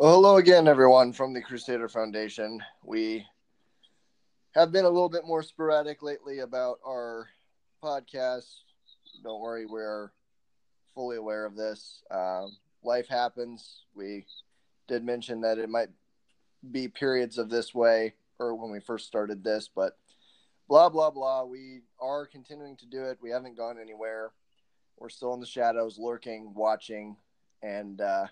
Well, hello again, everyone from the Crusader Foundation. We have been a little bit more sporadic lately about our podcast. Don't worry, we're fully aware of this. Uh, life happens. We did mention that it might be periods of this way, or when we first started this, but blah, blah, blah. We are continuing to do it. We haven't gone anywhere. We're still in the shadows, lurking, watching, and uh,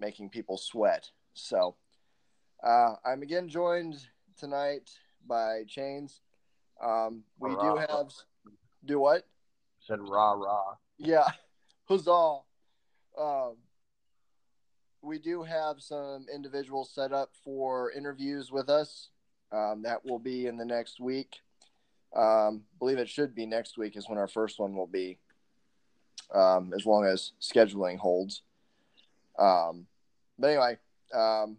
making people sweat. So uh, I'm again joined tonight by James. Um, we rah, do have rah. do what? Said rah rah. Yeah, huzzah. Um, we do have some individuals set up for interviews with us. Um, that will be in the next week. Um, believe it should be next week is when our first one will be, um, as long as scheduling holds. Um, but anyway, um,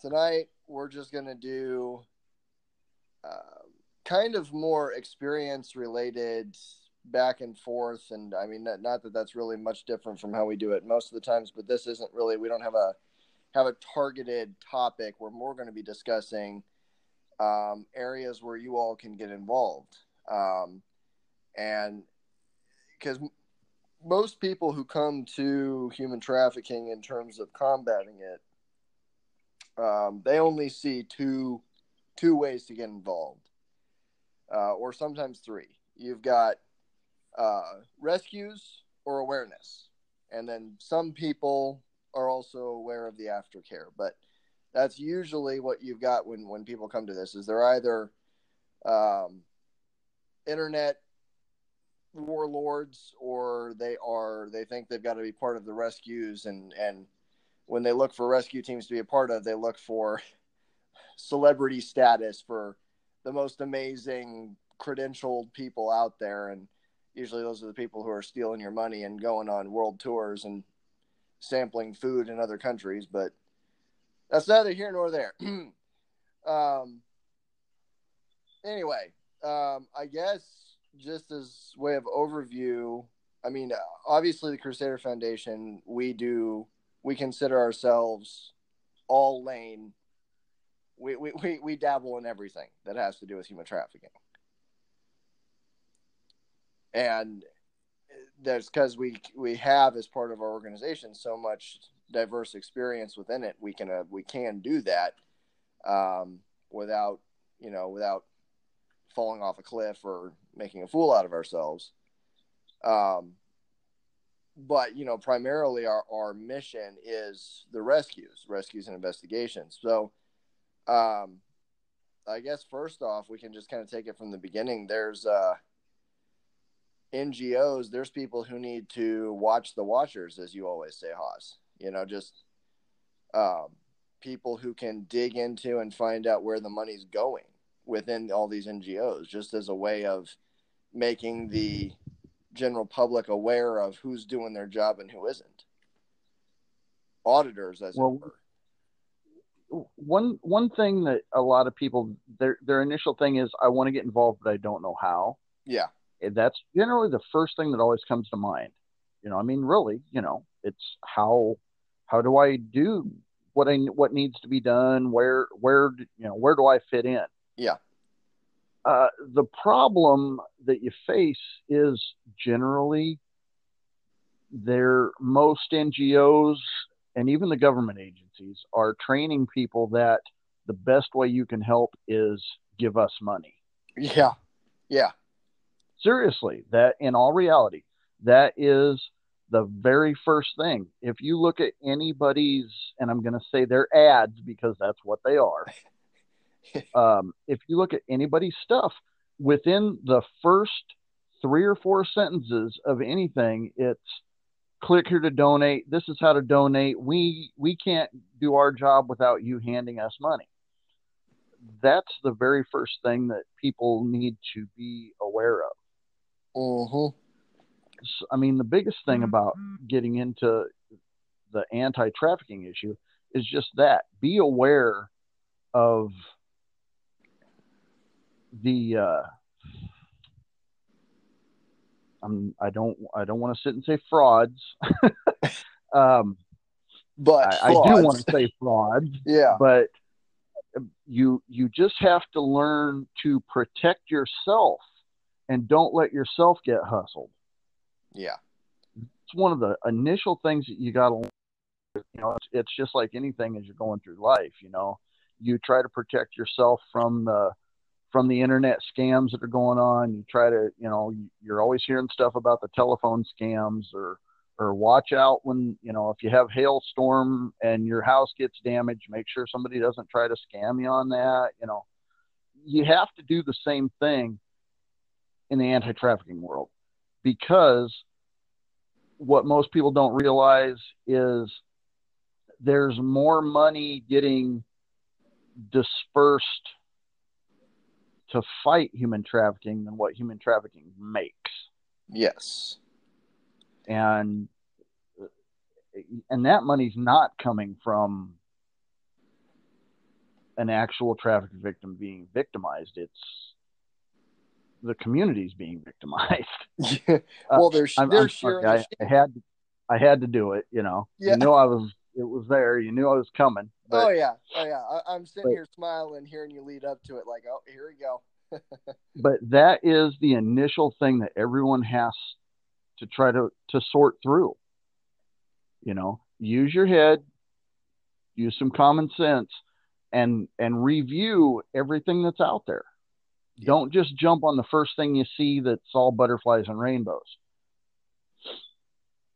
tonight we're just gonna do uh, kind of more experience related back and forth, and I mean not, not that that's really much different from how we do it most of the times, but this isn't really we don't have a have a targeted topic. We're more going to be discussing um, areas where you all can get involved, um, and because most people who come to human trafficking in terms of combating it, um, they only see two two ways to get involved, uh, or sometimes three. You've got uh, rescues or awareness, and then some people are also aware of the aftercare. But that's usually what you've got when when people come to this is they're either um, internet warlords or they are they think they've got to be part of the rescues and and when they look for rescue teams to be a part of they look for celebrity status for the most amazing credentialed people out there and usually those are the people who are stealing your money and going on world tours and sampling food in other countries but that's neither here nor there. Um anyway um i guess just as way of overview, I mean, obviously the Crusader Foundation, we do we consider ourselves all lane. We, we, we, we dabble in everything that has to do with human trafficking. And that's because we we have as part of our organization so much diverse experience within it. We can uh, we can do that um, without you know without falling off a cliff or making a fool out of ourselves. Um, but you know, primarily our, our mission is the rescues, rescues and investigations. So, um, I guess first off, we can just kind of take it from the beginning. There's uh, NGOs. There's people who need to watch the watchers, as you always say, Haas. You know, just um, people who can dig into and find out where the money's going within all these NGOs, just as a way of making the general public aware of who's doing their job and who isn't. Auditors, as well, One one thing that a lot of people their their initial thing is I want to get involved, but I don't know how. Yeah, that's generally the first thing that always comes to mind. You know, I mean, really, you know, it's how how do I do what I what needs to be done? Where where you know where do I fit in? Yeah. Uh, the problem that you face is generally there most NGOs and even the government agencies are training people that the best way you can help is give us money. Yeah. Yeah. Seriously, that in all reality, that is the very first thing. If you look at anybody's, and I'm going to say their ads because that's what they are, um, if you look at anybody's stuff, within the first three or four sentences of anything, it's click here to donate. This is how to donate. We we can't do our job without you handing us money. That's the very first thing that people need to be aware of. Uh-huh. So, I mean, the biggest thing about getting into the anti-trafficking issue is just that: be aware of the uh, I'm I don't I don't want to sit and say frauds. um, but I, I do want to say frauds. yeah, but you you just have to learn to protect yourself and don't let yourself get hustled. Yeah, it's one of the initial things that you got to. You know, it's, it's just like anything as you're going through life. You know, you try to protect yourself from the from the internet scams that are going on. You try to, you know, you're always hearing stuff about the telephone scams or or watch out when, you know, if you have hailstorm and your house gets damaged, make sure somebody doesn't try to scam you on that, you know. You have to do the same thing in the anti-trafficking world because what most people don't realize is there's more money getting dispersed to fight human trafficking than what human trafficking makes. Yes. And and that money's not coming from an actual traffic victim being victimized. It's the community's being victimized. Yeah. well, there's uh, there's I, I, had I had to do it. You know, Yeah. you knew I was it was there. You knew I was coming. But oh yeah, oh yeah. I, I'm sitting but- here smiling, hearing you lead up to it, like, oh, here we go. but that is the initial thing that everyone has to try to to sort through you know use your head use some common sense and and review everything that's out there Yeah. don't just jump on the first thing you see that's all butterflies and rainbows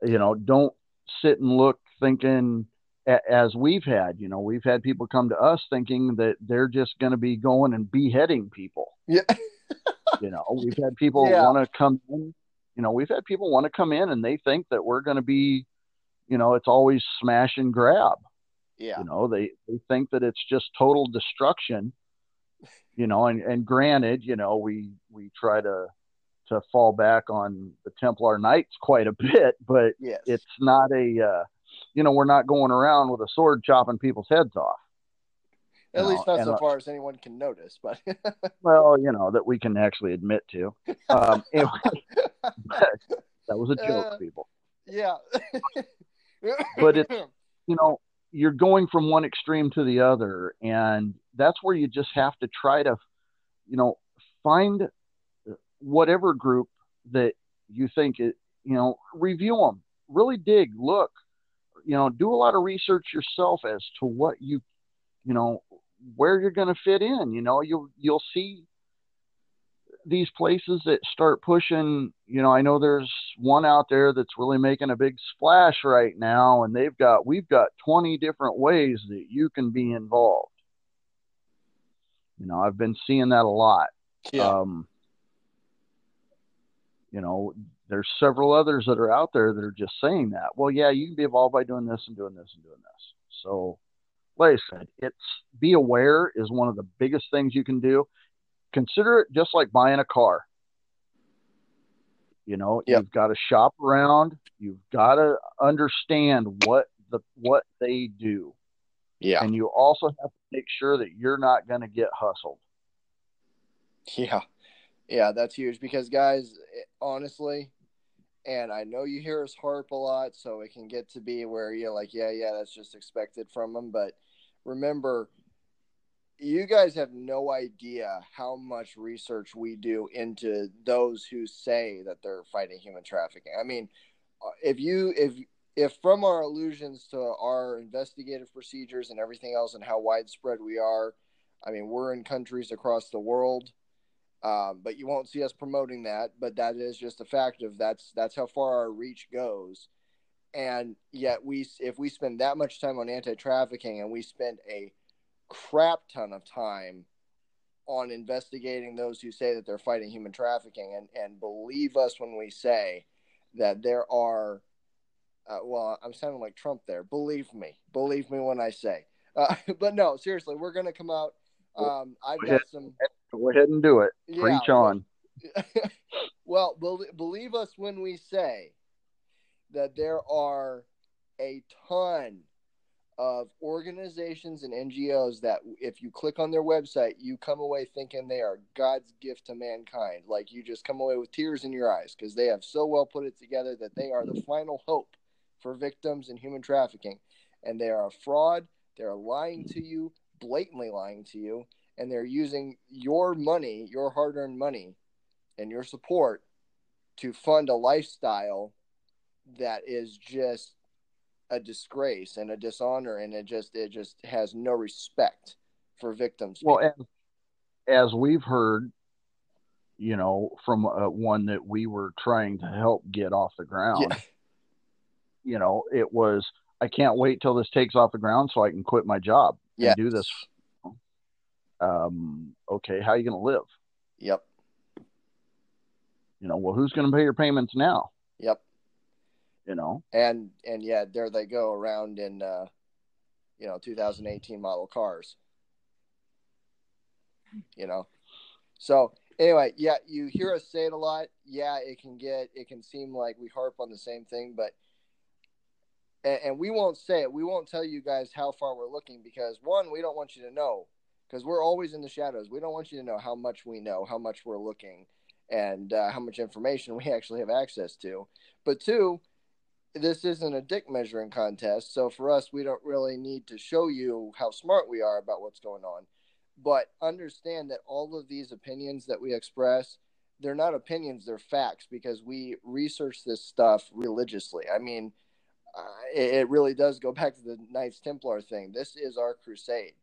you know don't sit and look thinking a- as we've had you know we've had people come to us thinking that they're just going to be going and beheading people Yeah. you know, we've had people Yeah. want to come in. You know, we've had people want to come in and they think that we're going to be, you know, it's always smash and grab. Yeah. You know, they they think that it's just total destruction. You know, and and granted, you know, we we try to to fall back on the Templar Knights quite a bit, but Yes. it's not a, uh, you know, we're not going around with a sword chopping people's heads off. At you least know, not so uh, far as anyone can notice, but Well, you know that we can actually admit to. Um, anyway, that was a joke, Uh, people. yeah. But it's- You know, you're going from one extreme to the other, and that's where you just have to try to, you know, find whatever group that you think it, you know, review them, really dig, look, you know, do a lot of research yourself as to what you, you know, where you're going to fit in. You know, you'll you'll see these places that start pushing. You know, I know there's one out there that's really making a big splash right now, and they've got we've got 20 different ways that you can be involved. You know, I've been seeing that a lot. yeah. Um, you know, there's several others that are out there that are just saying that. Well, yeah, you can be involved by doing this and doing this and doing this. So, like I said, it's be aware is one of the biggest things you can do. Consider it just like buying a car. You know, Yep. you've got to shop around. You've got to understand what the what they do, yeah. and you also have to make sure that you're not going to get hustled. Yeah. Yeah, that's huge because guys, honestly, and I know you hear us harp a lot, so it can get to be where you're like, yeah, yeah, that's just expected from him. But remember, you guys have no idea how much research we do into those who say that they're fighting human trafficking. I mean, uh, if you if if from our allusions to our investigative procedures and everything else and how widespread we are, I mean, we're in countries across the world. Um, but you won't see us promoting that. But that is just a fact of that's that's how far our reach goes. And yet we, if we spend that much time on anti-trafficking, and we spend a crap ton of time on investigating those who say that they're fighting human trafficking, and and believe us when we say that there are. Uh, well, I'm sounding like Trump there. Believe me, believe me when I say. Uh, but no, seriously, we're gonna come out. Um, I've got some. Go ahead and do it. Yeah, Preach on. well, bel believe us when we say that there are a ton of organizations and NGOs that, if you click on their website, you come away thinking they are God's gift to mankind. Like you just come away with tears in your eyes because they have so well put it together that they are the final hope for victims in human trafficking. and they are a fraud. They're lying to you, blatantly lying to you, and they're using your money, your hard earned money, and your support to fund a lifestyle that is just a disgrace and a dishonor and it just it just has no respect for victims well as, as we've heard you know from uh, one that we were trying to help get off the ground yeah. you know it was i can't wait till this takes off the ground so i can quit my job and do this um okay how are you going to live? Yep. You know well who's going to pay your payments now? Yep. You know? And and yeah there they go around in uh you know 2018 model cars. You know? So anyway yeah you hear us say it a lot. Yeah it can get it can seem like we harp on the same thing but and, and we won't say it. We won't tell you guys how far we're looking because one we don't want you to know because we're always in the shadows we don't want you to know how much we know how much we're looking and uh, how much information we actually have access to but two this isn't a dick measuring contest. So for us, we don't really need to show you how smart we are about what's going on. But understand that all of these opinions that we express, they're not opinions, they're facts because we research this stuff religiously. I mean, uh, it, it really does go back to the Knights Templar thing. This is our crusade.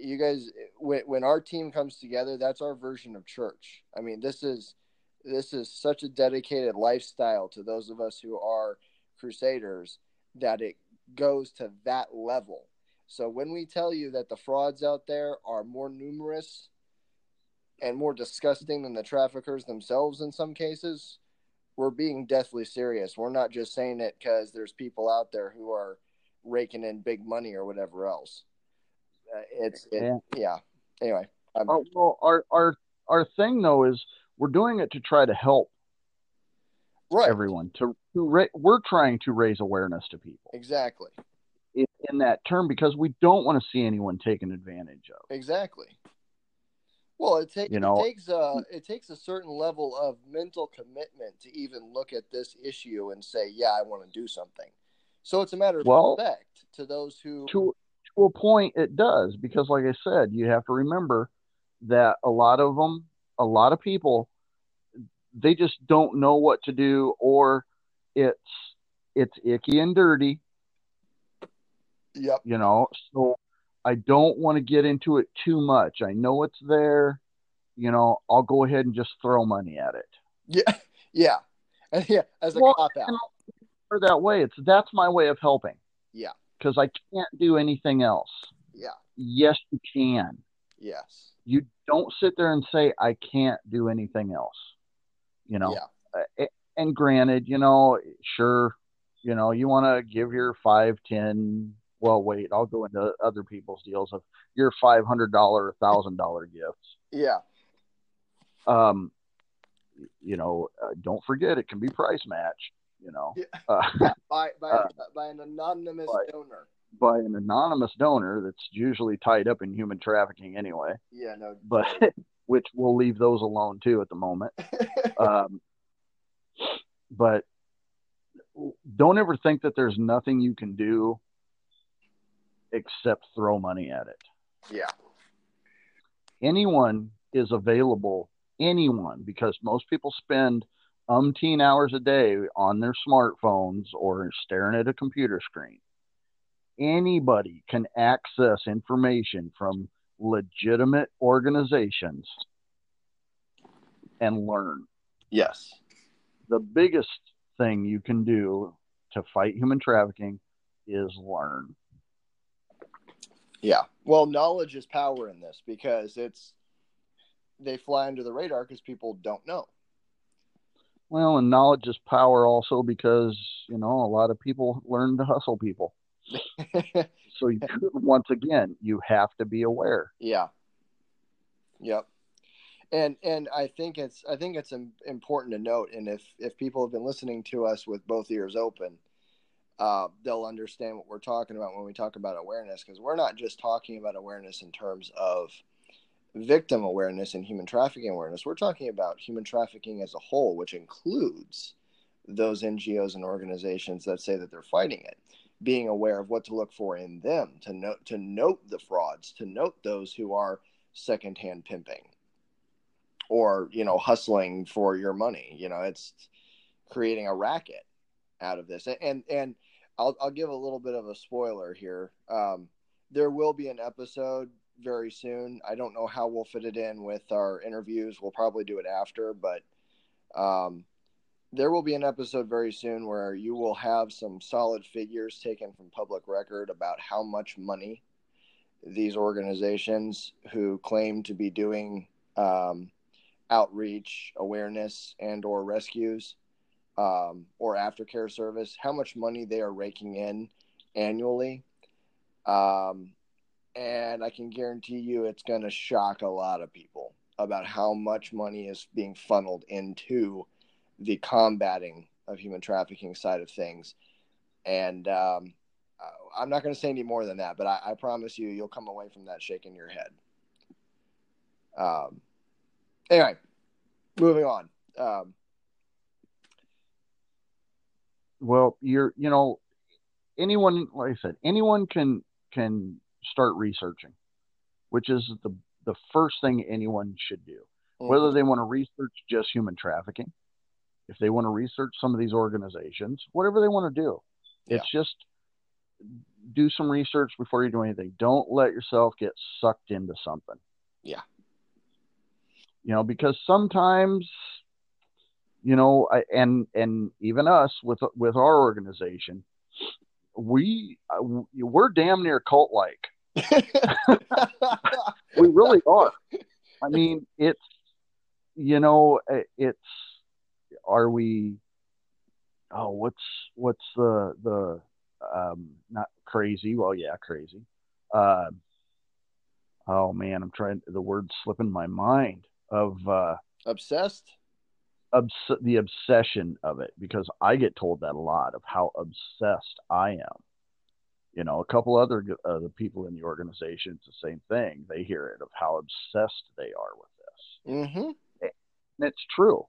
You guys, when, when our team comes together, that's our version of church. I mean, this is this is such a dedicated lifestyle to those of us who are – Crusaders that it goes to that level. So when we tell you that the frauds out there are more numerous and more disgusting than the traffickers themselves in some cases, we're being deathly serious. We're not just saying it because there's people out there who are raking in big money or whatever else. Uh, it's it, yeah. yeah. Anyway, oh, well, our our our thing though is we're doing it to try to help right. everyone to, to ra- we're trying to raise awareness to people exactly in, in that term because we don't want to see anyone taken advantage of exactly well it, ta- you know, it takes a it takes a certain level of mental commitment to even look at this issue and say yeah i want to do something so it's a matter of well, respect to those who to to a point it does because like i said you have to remember that a lot of them a lot of people they just don't know what to do or it's it's icky and dirty. Yep. You know, so I don't want to get into it too much. I know it's there. You know, I'll go ahead and just throw money at it. Yeah, yeah, yeah. As a well, cop out. Or that way, it's that's my way of helping. Yeah. Because I can't do anything else. Yeah. Yes, you can. Yes. You don't sit there and say I can't do anything else you know. Yeah. And granted, you know, sure, you know, you want to give your five, ten. Well, wait, I'll go into other people's deals of your five hundred dollar, thousand dollar gifts. Yeah. Um, you know, uh, don't forget it can be price match. You know, yeah. uh, by by uh, by an anonymous by, donor. By an anonymous donor that's usually tied up in human trafficking anyway. Yeah, no. But which we'll leave those alone too at the moment. um, but don't ever think that there's nothing you can do except throw money at it. Yeah. Anyone is available, anyone, because most people spend umpteen hours a day on their smartphones or staring at a computer screen. Anybody can access information from legitimate organizations and learn. Yes. The biggest thing you can do to fight human trafficking is learn. Yeah. Well, knowledge is power in this because it's they fly under the radar because people don't know. Well, and knowledge is power also because, you know, a lot of people learn to hustle people. so you, once again, you have to be aware. Yeah. Yep. And and I think it's I think it's important to note, and if if people have been listening to us with both ears open, uh, they'll understand what we're talking about when we talk about awareness, because we're not just talking about awareness in terms of victim awareness and human trafficking awareness. We're talking about human trafficking as a whole, which includes those NGOs and organizations that say that they're fighting it being aware of what to look for in them, to note to note the frauds, to note those who are secondhand pimping or you know hustling for your money. You know, it's creating a racket out of this. And and I'll I'll give a little bit of a spoiler here. Um, there will be an episode very soon. I don't know how we'll fit it in with our interviews. We'll probably do it after, but um, there will be an episode very soon where you will have some solid figures taken from public record about how much money these organizations who claim to be doing um, outreach, awareness, and or rescues um, or aftercare service, how much money they are raking in annually. Um, and I can guarantee you it's going to shock a lot of people about how much money is being funneled into the combating of human trafficking side of things. And um, I'm not going to say any more than that, but I, I, promise you, you'll come away from that shaking your head. Um, anyway, moving on. Um, well, you're, you know, anyone, like I said, anyone can can start researching, which is the the first thing anyone should do. Mm-hmm. Whether they want to research just human trafficking, if they want to research some of these organizations, whatever they want to do, yeah. it's just do some research before you do anything. Don't let yourself get sucked into something. Yeah. You know, because sometimes, you know, I, and and even us with with our organization, we uh, we're damn near cult like. we really are. I mean, it's you know, it's are we? Oh, what's what's the the um, not crazy? Well, yeah, crazy. Uh, oh man, I'm trying. The word slipping my mind of uh, obsessed. Obs- the obsession of it because I get told that a lot of how obsessed I am you know, a couple other uh, the people in the organization, it's the same thing. They hear it of how obsessed they are with this. Mm-hmm. And it's true.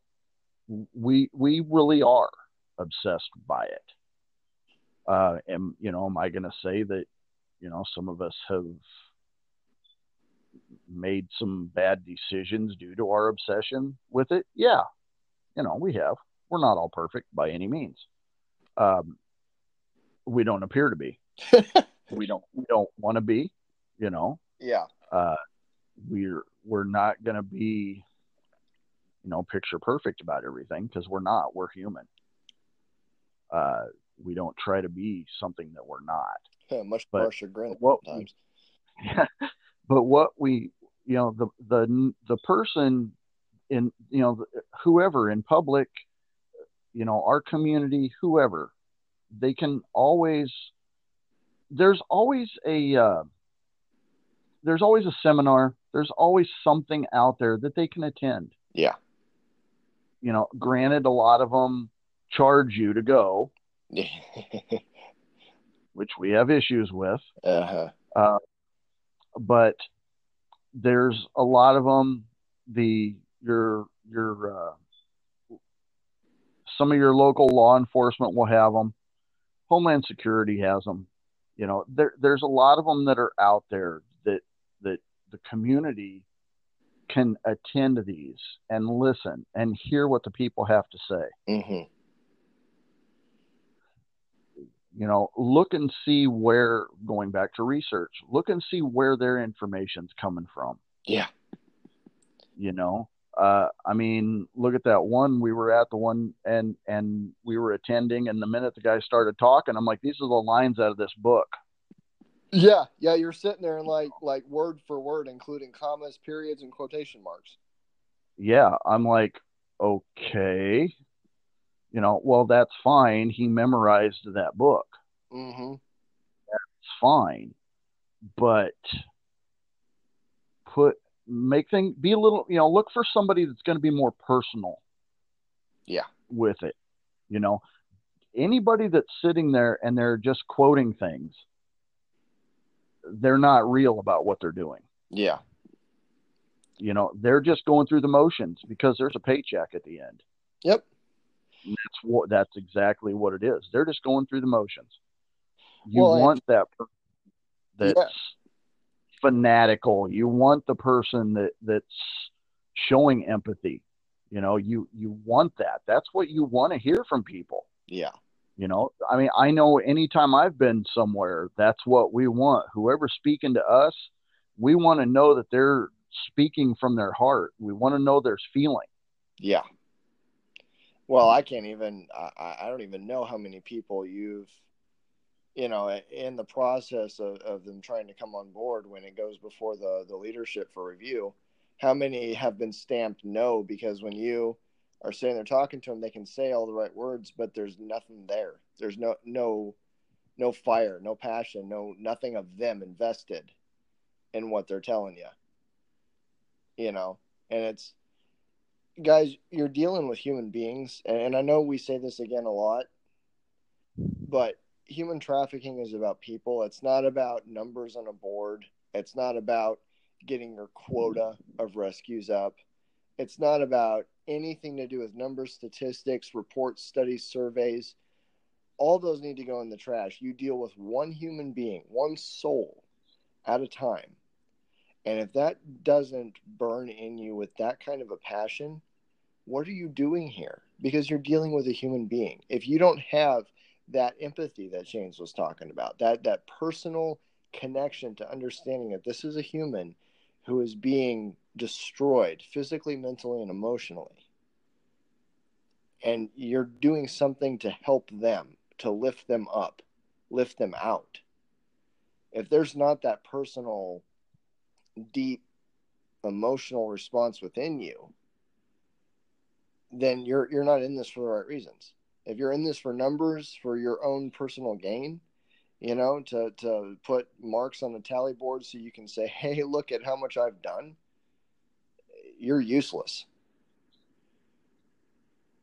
We we really are obsessed by it. Uh, and you know, am I going to say that you know some of us have made some bad decisions due to our obsession with it? Yeah, you know, we have. We're not all perfect by any means. Um, we don't appear to be we don't we don't want to be, you know. Yeah. Uh, we're we're not going to be, you know, picture perfect about everything because we're not. We're human. Uh, we don't try to be something that we're not. Yeah, much but more chagrin what sometimes. We, yeah, but what we, you know, the the the person in, you know, whoever in public, you know, our community, whoever, they can always there's always a uh, there's always a seminar. There's always something out there that they can attend. Yeah. You know, granted, a lot of them charge you to go, which we have issues with. Uh-huh. Uh, but there's a lot of them. The your your uh, some of your local law enforcement will have them. Homeland Security has them you know there there's a lot of them that are out there that that the community can attend to these and listen and hear what the people have to say. Mm-hmm. you know look and see where going back to research look and see where their information's coming from. Yeah. You know uh, I mean, look at that one. We were at the one and and we were attending, and the minute the guy started talking, I'm like, these are the lines out of this book. Yeah, yeah, you're sitting there and like like word for word, including commas, periods, and quotation marks. Yeah, I'm like, okay, you know, well, that's fine. He memorized that book. Mm-hmm. That's fine, but put make things be a little you know look for somebody that's going to be more personal. Yeah. With it you know? Anybody that's sitting there and they're just quoting things they're not real about what they're doing. Yeah. You know they're just going through the motions because there's a paycheck at the end. Yep. That's what that's exactly what it is. They're just going through the motions. You Well, want that that's Yeah. Fanatical. You want the person that that's showing empathy. You know, you you want that. That's what you want to hear from people. Yeah. You know, I mean, I know anytime I've been somewhere, that's what we want. Whoever's speaking to us, we want to know that they're speaking from their heart. We want to know there's feeling. Yeah. Well, I can't even. I, I don't even know how many people you've, you know, in the process of, of them trying to come on board when it goes before the the leadership for review. How many have been stamped no because when you are sitting there talking to them, they can say all the right words, but there's nothing there. There's no no no fire, no passion, no nothing of them invested in what they're telling you. You know, and it's guys, you're dealing with human beings, and I know we say this again a lot, but human trafficking is about people. It's not about numbers on a board. It's not about getting your quota of rescues up. It's not about anything to do with numbers, statistics, reports, studies, surveys. All those need to go in the trash. You deal with one human being, one soul at a time. And if that doesn't burn in you with that kind of a passion, what are you doing here? Because you're dealing with a human being. If you don't have that empathy that James was talking about, that that personal connection to understanding that this is a human who is being destroyed physically, mentally, and emotionally, and you're doing something to help them, to lift them up, lift them out. If there's not that personal, deep, emotional response within you, then you're you're not in this for the right reasons. If you're in this for numbers, for your own personal gain, you know, to to put marks on the tally board so you can say, "Hey, look at how much I've done," you're useless.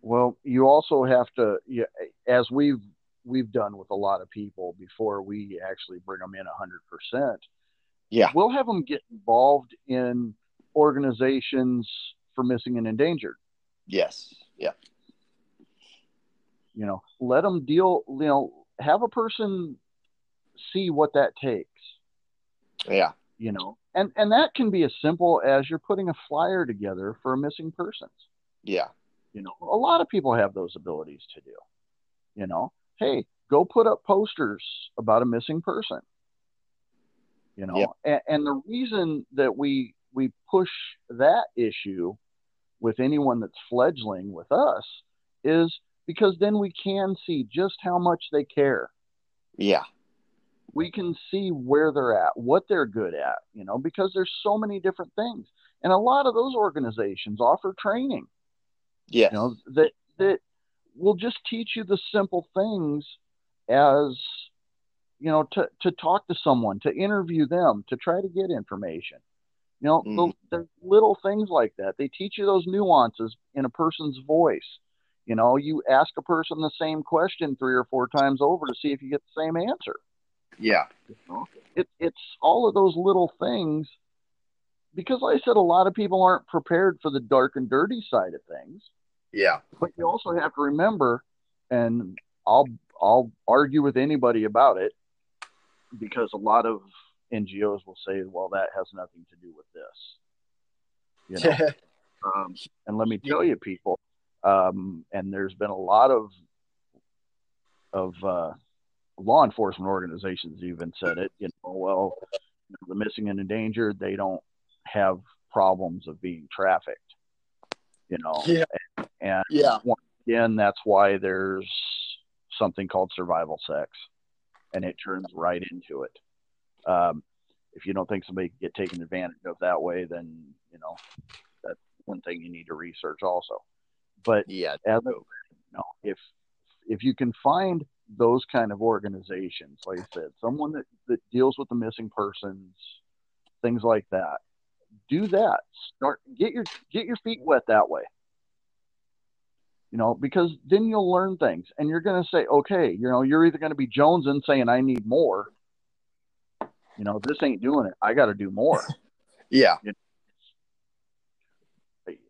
Well, you also have to, as we've we've done with a lot of people before we actually bring them in hundred percent. Yeah, We'll have them get involved in organizations for missing and endangered. yes, yeah, You know, let them deal. You know, have a person see what that takes. yeah, You know, and and that can be as simple as you're putting a flyer together for a missing persons. yeah, You know, a lot of people have those abilities to do. You know, hey, go put up posters about a missing person. You know, Yep. and, and the reason that we we push that issue with anyone that's fledgling with us is because then we can see just how much they care. yeah, We can see where they're at, what they're good at, you know, because there's so many different things. And a lot of those organizations offer training yes, you know that that will just teach you the simple things as you know to to talk to someone to interview them to try to get information you know Mhm. the, the little things like that they teach you those nuances in a person's voice you know you ask a person the same question three or four times over to see if you get the same answer. Yeah, it, it's all of those little things because like i said a lot of people aren't prepared for the dark and dirty side of things. Yeah, but you also have to remember, and I'll I'll argue with anybody about it because a lot of NGOs will say, well, that has nothing to do with this. You know, um, and let me tell you, people, um, and there's been a lot of of uh, law enforcement organizations even said it. You know, well, the missing and endangered, they don't have problems of being trafficked. You know, Yeah. and yeah, once again, that's why there's something called survival sex, and it turns right into it. Um, if you don't think somebody can get taken advantage of that way, then you know that's one thing you need to research also. But yeah, as a, you know, if if you can find those kind of organizations, like I said, someone that, that deals with the missing persons, things like that, do that. Start get your get your feet wet that way. You know, because then you'll learn things, and you're going to say, okay, you know, you're either going to be jonesing saying I need more. You know, this ain't doing it. I got to do more. yeah,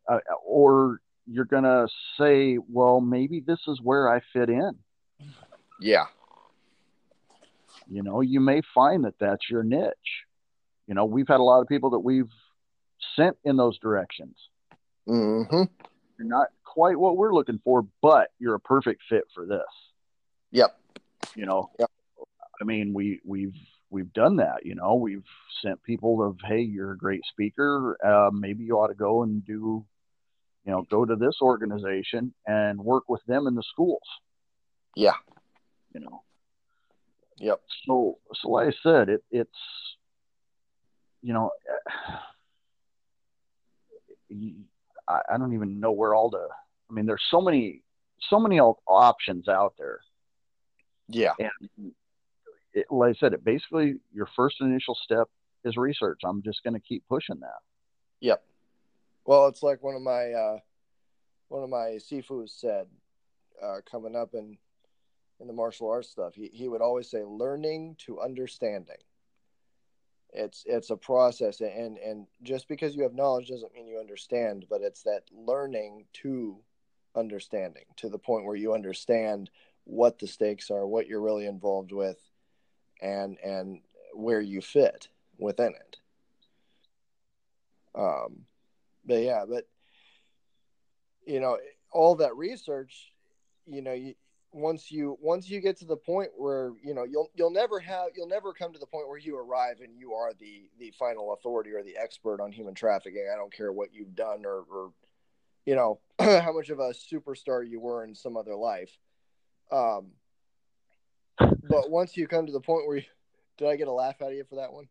uh, or you're going to say, well, maybe this is where I fit in. yeah, you know, you may find that that's your niche. You know, we've had a lot of people that we've sent in those directions. Mm-hmm. You're not quite what we're looking for, but you're a perfect fit for this. Yep. You know, yep. I mean, we we've we've done that. You know, we've sent people of, hey, you're a great speaker. Uh, maybe you ought to go and do, you know, go to this organization and work with them in the schools. Yeah. You know. Yep. So, so like I said, it it's, you know, I, I don't even know where all the. I mean, there's so many, so many options out there. Yeah. And it, like I said, it basically your first initial step is research. I'm just going to keep pushing that. Yep. Well, it's like one of my uh, one of my Sifus said uh, coming up in in the martial arts stuff. He he would always say, "Learning to understanding." It's it's a process, and and just because you have knowledge doesn't mean you understand, but it's that learning to understanding to the point where you understand what the stakes are, what you're really involved with, and and where you fit within it. Um, but yeah, but you know, all that research, you know, you, once you once you get to the point where you know you'll you'll never have you'll never come to the point where you arrive and you are the the final authority or the expert on human trafficking. I don't care what you've done or, or you know how much of a superstar you were in some other life. Um, but once you come to the point where you, did I get a laugh out of you for that one?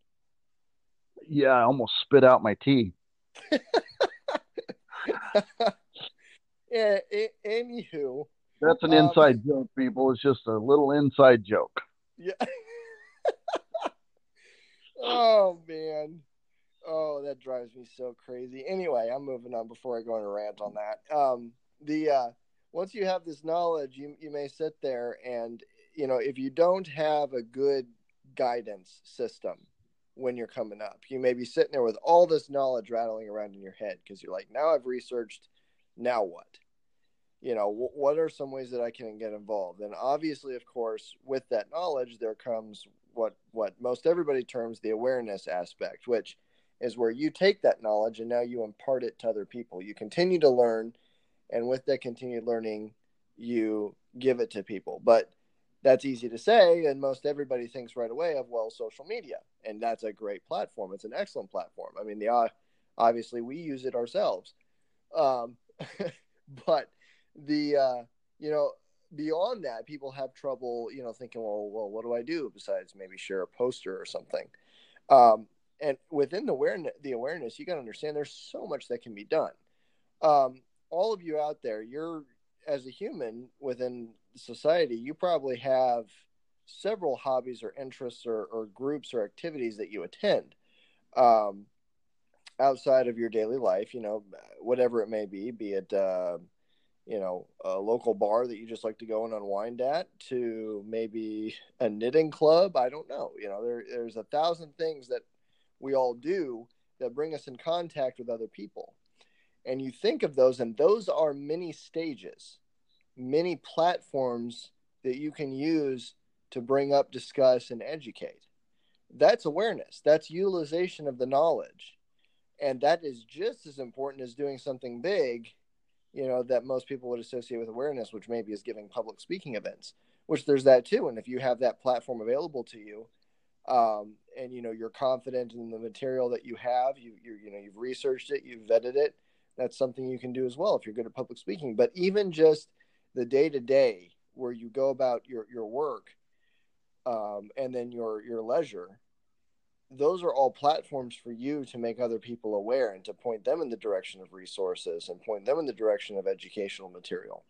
Yeah, I almost spit out my tea. yeah. Anywho, that's an um, inside joke, people. It's just a little inside joke. Yeah. oh man. Oh, that drives me so crazy. Anyway, I'm moving on before I go on a rant on that. Um, the uh, once you have this knowledge, you you may sit there and you know if you don't have a good guidance system when you're coming up, you may be sitting there with all this knowledge rattling around in your head because you're like, now I've researched, now what? you know w- what are some ways that i can get involved? And obviously of course with that knowledge there comes what what most everybody terms the awareness aspect which is where you take that knowledge and now you impart it to other people. You continue to learn and with that continued learning you give it to people. But that's easy to say and most everybody thinks right away of well social media and that's a great platform it's an excellent platform i mean the obviously we use it ourselves um, but the uh, you know beyond that, people have trouble you know thinking, well, well, what do I do besides maybe share a poster or something? Um, and within the awareness, the awareness, you got to understand there's so much that can be done. Um, all of you out there, you're as a human within society, you probably have several hobbies or interests or, or groups or activities that you attend um, outside of your daily life. You know, whatever it may be, be it uh, you know a local bar that you just like to go and unwind at to maybe a knitting club i don't know you know there, there's a thousand things that we all do that bring us in contact with other people and you think of those and those are many stages many platforms that you can use to bring up discuss and educate. That's awareness. That's utilization of the knowledge. And that is just as important as doing something big you know that most people would associate with awareness which maybe is giving public speaking events which there's that too. And if you have that platform available to you um, and you know you're confident in the material that you have you you you know you've researched it you've vetted it that's something you can do as well if you're good at public speaking. But even just the day to day where you go about your your work um, and then your your leisure those are all platforms for you to make other people aware and to point them in the direction of resources and point them in the direction of educational material.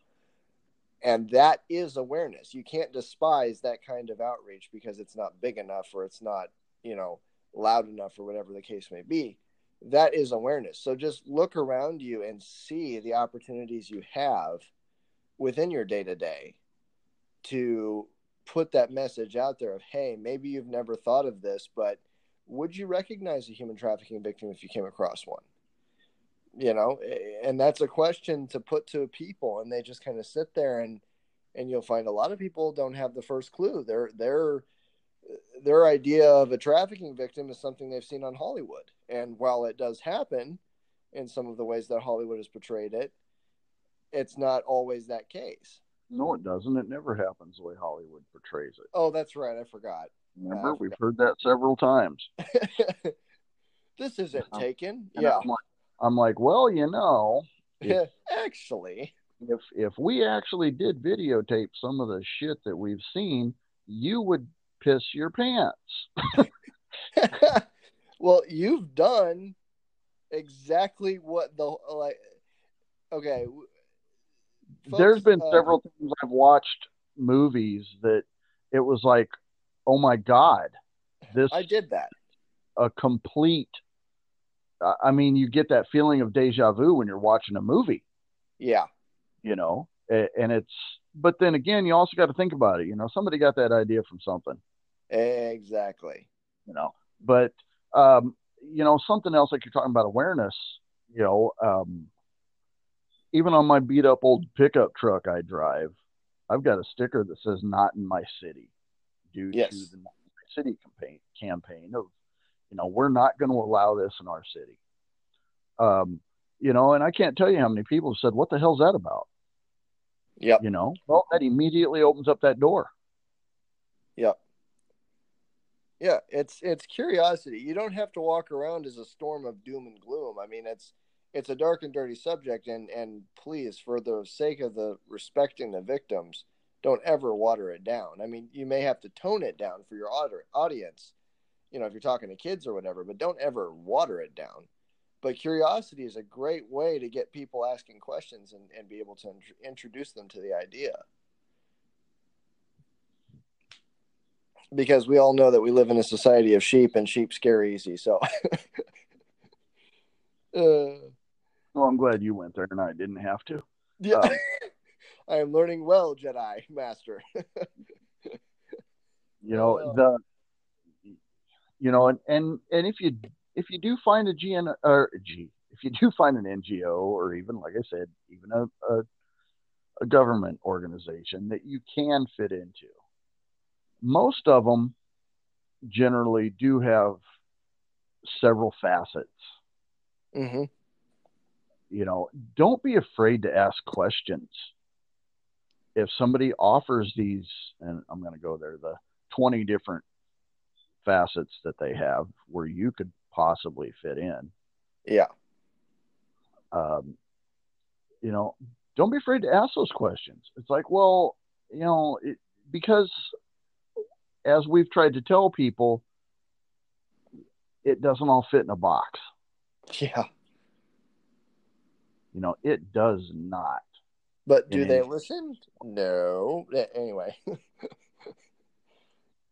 And that is awareness. You can't despise that kind of outreach because it's not big enough or it's not, you know, loud enough or whatever the case may be. That is awareness. So just look around you and see the opportunities you have within your day to day to put that message out there of, hey, maybe you've never thought of this, but would you recognize a human trafficking victim if you came across one? You know, and that's a question to put to people, and they just kind of sit there and and you'll find a lot of people don't have the first clue. They're they're their idea of a trafficking victim is something they've seen on Hollywood. And while it does happen in some of the ways that Hollywood has portrayed it, it's not always that case. No, it doesn't. It never happens the way Hollywood portrays it. Oh, that's right. I forgot. Remember, uh, we've heard that several times. this isn't taken. Yeah. I'm like, I'm like, well, you know, if, Actually, if if we actually did videotape some of the shit that we've seen, you would piss your pants. well, you've done exactly what the like. Okay. W- There's folks, been uh, several times I've watched movies that it was like, oh my god, this I did that. a complete. I I mean, you get that feeling of deja vu when you're watching a movie. Yeah. you know and it's but then again you also got to think about it you know somebody got that idea from something Exactly. you know but um you know something else like you're talking about awareness you know um even on my beat up old pickup truck i drive i've got a sticker that says not in my city due Yes. to the Not in My city campaign campaign of you know we're not going to allow this in our city um you know and i can't tell you how many people have said what the hell's that about Yep. you know well that immediately opens up that door Yep. Yeah, it's it's curiosity. You don't have to walk around as a storm of doom and gloom. I mean, it's it's a dark and dirty subject, and and please, for the sake of the respecting the victims, don't ever water it down. I mean, you may have to tone it down for your audience, you know, if you're talking to kids or whatever, but don't ever water it down. But curiosity is a great way to get people asking questions and, and be able to int- introduce them to the idea. because we all know that we live in a society of sheep and sheep scare easy. So, uh, well i'm glad you went there and i didn't have to yeah, Uh, I am learning well, Jedi Master. you know Oh. the you know and and and if you if you do find a gn or g if you do find an ngo or even like i said even a, a a government organization that you can fit into most of them generally do have several facets hmm you know don't be afraid to ask questions. If somebody offers these and i'm going to go there the 20 different facets that they have where you could possibly fit in. Yeah, um, you know don't be afraid to ask those questions. It's like well you know it, because as we've tried to tell people it doesn't all fit in a box. Yeah. You know it does not But do they listen? No. Anyway,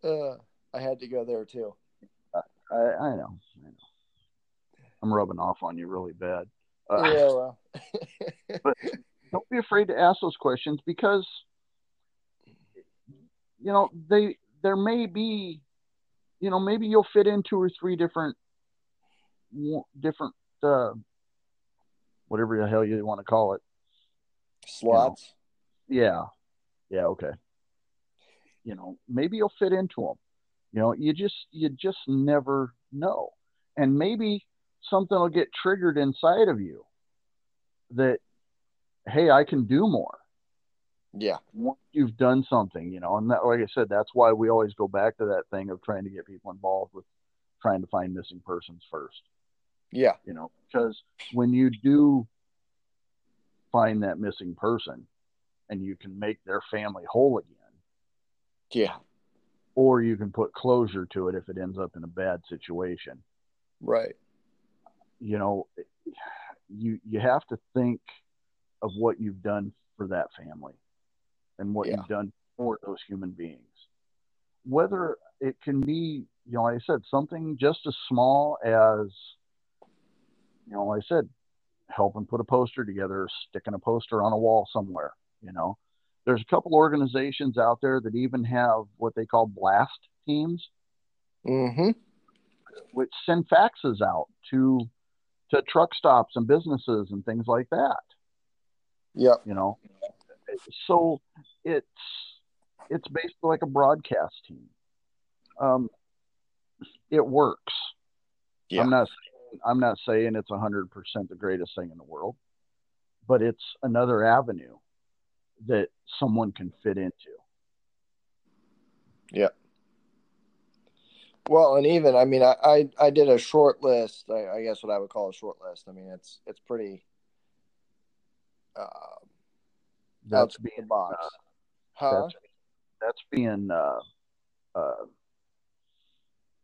uh, I had to go there too. I, I know i know i'm rubbing off on you really bad uh, yeah, well, don't be afraid to ask those questions because you know they there may be you know maybe you'll fit in two or three different different uh whatever the hell you want to call it. Slots. yeah. Yeah okay. You know maybe you'll fit into them you know you just you just never know. And maybe something will get triggered inside of you that hey i can do more. Yeah, once you've done something, you know, and that, like I said, that's why we always go back to that thing of trying to get people involved with trying to find missing persons first, yeah, you know, because when you do find that missing person and you can make their family whole again, yeah. or you can put closure to it if it ends up in a bad situation, Right. you know, you you have to think of what you've done for that family and what Yeah. you've done for those human beings. Whether it can be, you know, like I said, something just as small as, you know, like I said, helping put a poster together, sticking a poster on a wall somewhere, you know. There's a couple organizations out there that even have what they call blast teams Mm-hmm. which send faxes out to to truck stops and businesses and things like that Yep. you know so it's it's basically like a broadcast team um, it works. Yeah. I'm not I'm not saying it's 100% the greatest thing in the world, but it's another avenue that someone can fit into. Yeah. Well, and even I mean, I I, I did a short list. I, I, guess what I would call a short list. I mean, it's it's pretty. Uh, that's being box. Uh, huh? That's, that's being. Uh, uh,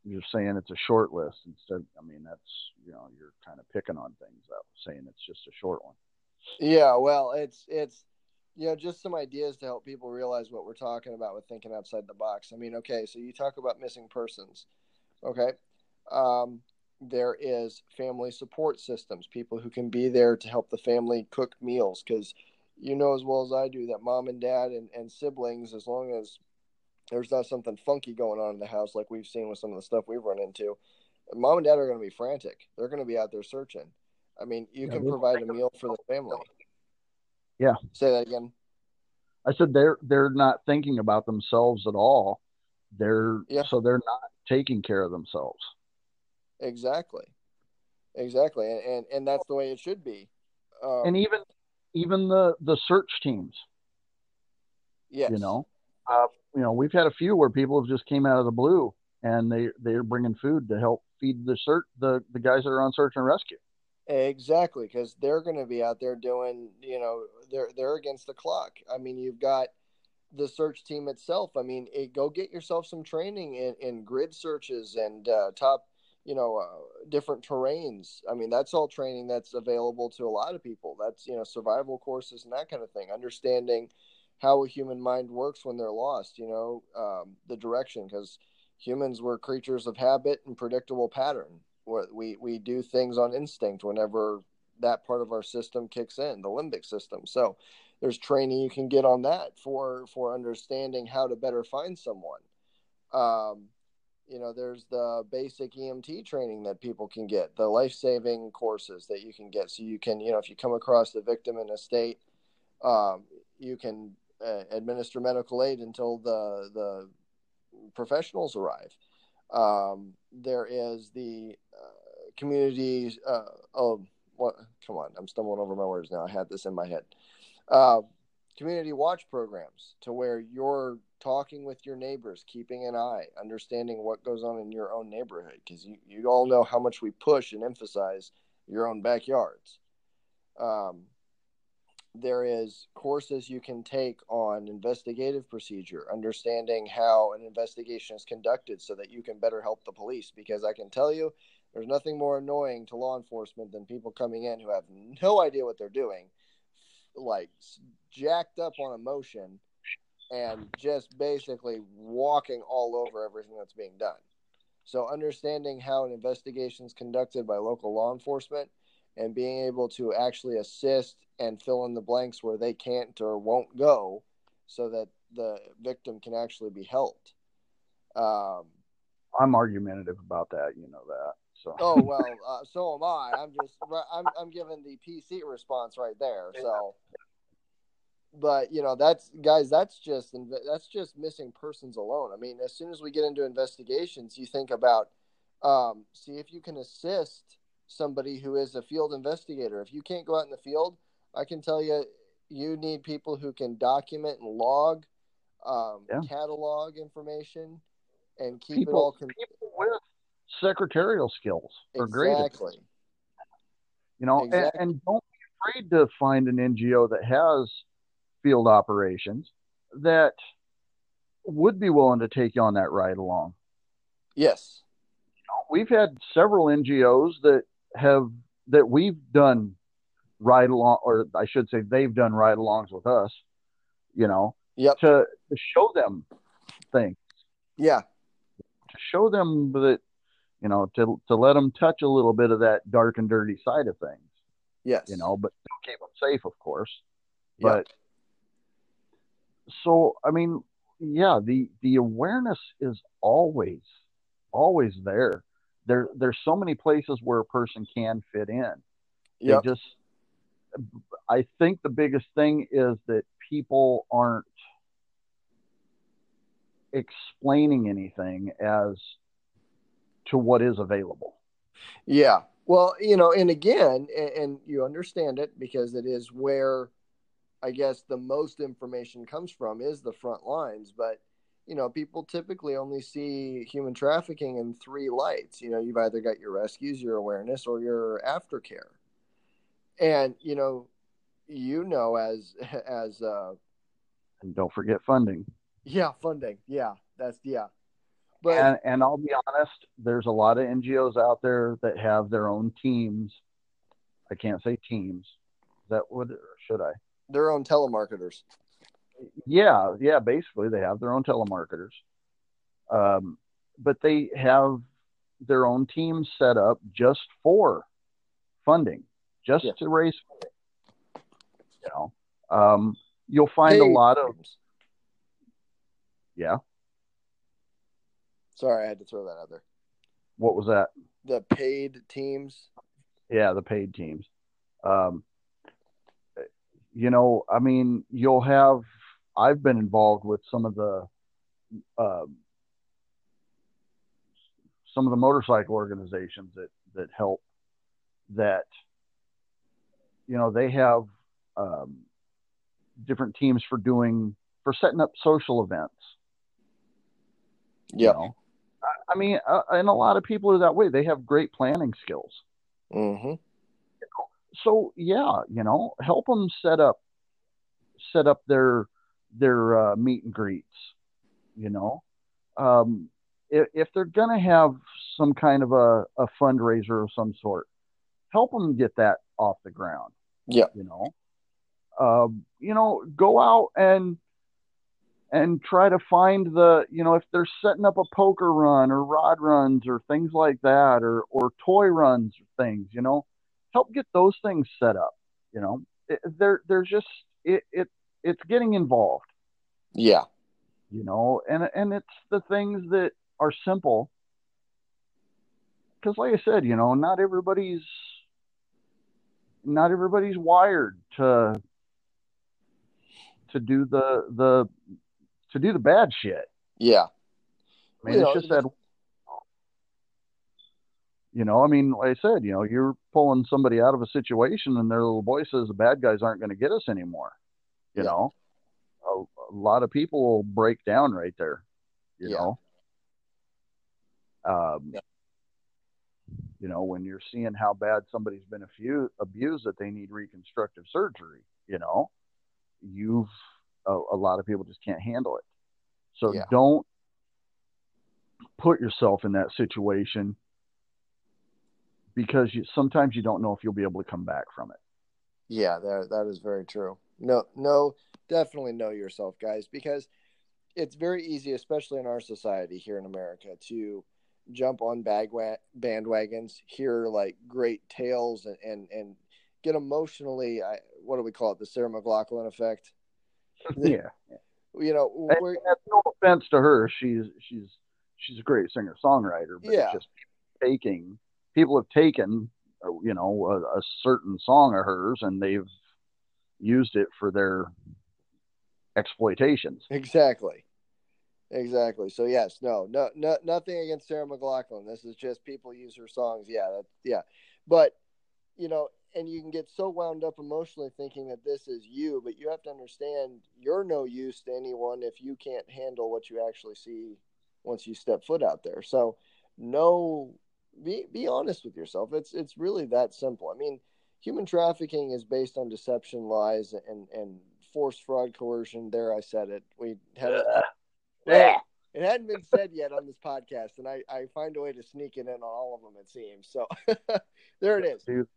you're saying it's a short list instead. I mean, that's you know, you're kind of picking on things. Though, saying it's just a short one. Yeah, well, it's it's you know just some ideas to help people realize what we're talking about with thinking outside the box. I mean, okay, so you talk about missing persons, okay. Um, there is family support systems, people who can be there to help the family cook meals because you know as well as I do that mom and dad and, and siblings, as long as there's not something funky going on in the house like we've seen with some of the stuff we've run into, mom and dad are going to be frantic. They're going to be out there searching. I mean, you yeah, can provide a meal for the family. Yeah. Say that again. I said they're they're not thinking about themselves at all. They're yeah. so they're not taking care of themselves. Exactly. Exactly. And and, and that's the way it should be. Um, and even even the the search teams. Yes. You know, uh, you know, we've had a few where people have just came out of the blue and they they're bringing food to help feed the search the the guys that are on search and rescue. Exactly, because they're going to be out there doing, you know, they're they're against the clock. I mean, you've got the search team itself. I mean, it, go get yourself some training in, in grid searches and uh, top, you know, uh, different terrains. I mean, that's all training that's available to a lot of people. That's you know, survival courses and that kind of thing. Understanding how a human mind works when they're lost. You know, um, the direction because humans were creatures of habit and predictable pattern. We we do things on instinct whenever that part of our system kicks in, the limbic system. So there's training you can get on that for for understanding how to better find someone. Um, you know, there's the basic EMT training that people can get, the life saving courses that you can get. So you can, you know, if you come across the victim in a state, um, you can uh, administer medical aid until the the professionals arrive. Um, there is the uh, community. Uh, oh, what? Come on, I'm stumbling over my words now. I had this in my head. Uh, community watch programs to where you're talking with your neighbors, keeping an eye, understanding what goes on in your own neighborhood, because you, you all know how much we push and emphasize your own backyards. Um, there is courses you can take on investigative procedure understanding how an investigation is conducted so that you can better help the police. Because i can tell you there's nothing more annoying to law enforcement than people coming in who have no idea what they're doing like jacked up on emotion and just basically walking all over everything that's being done. So understanding how an investigation is conducted by local law enforcement and being able to actually assist and fill in the blanks where they can't or won't go so that the victim can actually be helped. Um, I'm argumentative about that, you know that. So. oh well, uh, so am I. I'm just I'm I'm giving the PC response right there. So, but you know that's guys, that's just that's just missing persons alone. I mean, as soon as we get into investigations, you think about um, see if you can assist somebody who is a field investigator. If you can't go out in the field, I can tell you, you need people who can document and log, um, yeah. catalog information, and keep people, it all. Con- people with secretarial skills are exactly. great. You know, exactly. and, and don't be afraid to find an NGO that has field operations that would be willing to take you on that ride along. Yes. We've had several NGOs that have that we've done ride along, or I should say, they've done ride alongs with us. You know, yep. to, to show them things. Yeah. To show them that, you know, to to let them touch a little bit of that dark and dirty side of things. Yes. You know, but keep them safe, of course. But so, I mean, yeah, the the awareness is always always there there there's so many places where a person can fit in. Yeah. Just I think the biggest thing is that people aren't explaining anything as to what is available. Yeah. Well, you know, and again, and, and you understand it because it is where I guess the most information comes from is the front lines, but you know, people typically only see human trafficking in three lights. You know, you've either got your rescues, your awareness, or your aftercare. And you know, you know, as as uh, and don't forget funding. Yeah, funding. Yeah, that's yeah. But and, and I'll be honest, there's a lot of NGOs out there that have their own teams. I can't say teams. Is that what should I? Their own telemarketers. Yeah, yeah. Basically, they have their own telemarketers, um, but they have their own teams set up just for funding, just to raise funding. You know, um, you'll find a lot of yeah. Sorry, I had to throw that out there. What was that? The paid teams. Yeah, the paid teams. Um, you know, I mean, you'll have. I've been involved with some of the, uh, some of the motorcycle organizations that that help. That, you know, they have um, different teams for doing for setting up social events. Yeah. You know? I mean, uh, and a lot of people are that way. They have great planning skills. Mm-hmm. So yeah, you know, help them set up set up their their uh, meet and greets. You know, um, if, if they're gonna have some kind of a, a fundraiser of some sort, help them get that off the ground. Yeah, you know, um, you know, go out and and try to find the you know if they're setting up a poker run or rod runs or things like that or or toy runs or things you know help get those things set up you know it, they're they're just it, it it's getting involved yeah you know and and it's the things that are simple because like i said you know not everybody's not everybody's wired to to do the the to do the bad shit. Yeah. I mean, it's just that. You know, I mean, like I said, you know, you're pulling somebody out of a situation, and their little boy says the bad guys aren't going to get us anymore. You yeah. know, a, a, lot of people will break down right there. You yeah. know, um, yeah. you know, when you're seeing how bad somebody's been abused, abused that they need reconstructive surgery. You know, you've a, a lot of people just can't handle it. So don't put yourself in that situation because you, sometimes you don't know if you'll be able to come back from it. Yeah, that that is very true. No, no, definitely know yourself, guys, because it's very easy, especially in our society here in America, to jump on bagwa- bandwagons, hear like great tales, and and, and get emotionally. I, what do we call it? The Sarah McLachlan effect. yeah. You know, and, no offense to her, she's she's she's a great singer songwriter, but yeah. just taking people have taken you know a, a certain song of hers and they've used it for their exploitations. Exactly. Exactly. So yes, no, no, no, nothing against Sarah McLachlan. This is just people use her songs. Yeah, that, yeah. But you know, and you can get so wound up emotionally thinking that this is you, but you have to understand you're no use to anyone if you can't handle what you actually see once you step foot out there. So, no, be be honest with yourself. It's it's really that simple. I mean, human trafficking is based on deception, lies, and and force, fraud, coercion. There, I said it. We had it. It hadn't been said yet on this podcast, and I, I find a way to sneak it in on all of them. It seems so. there it is. Dude,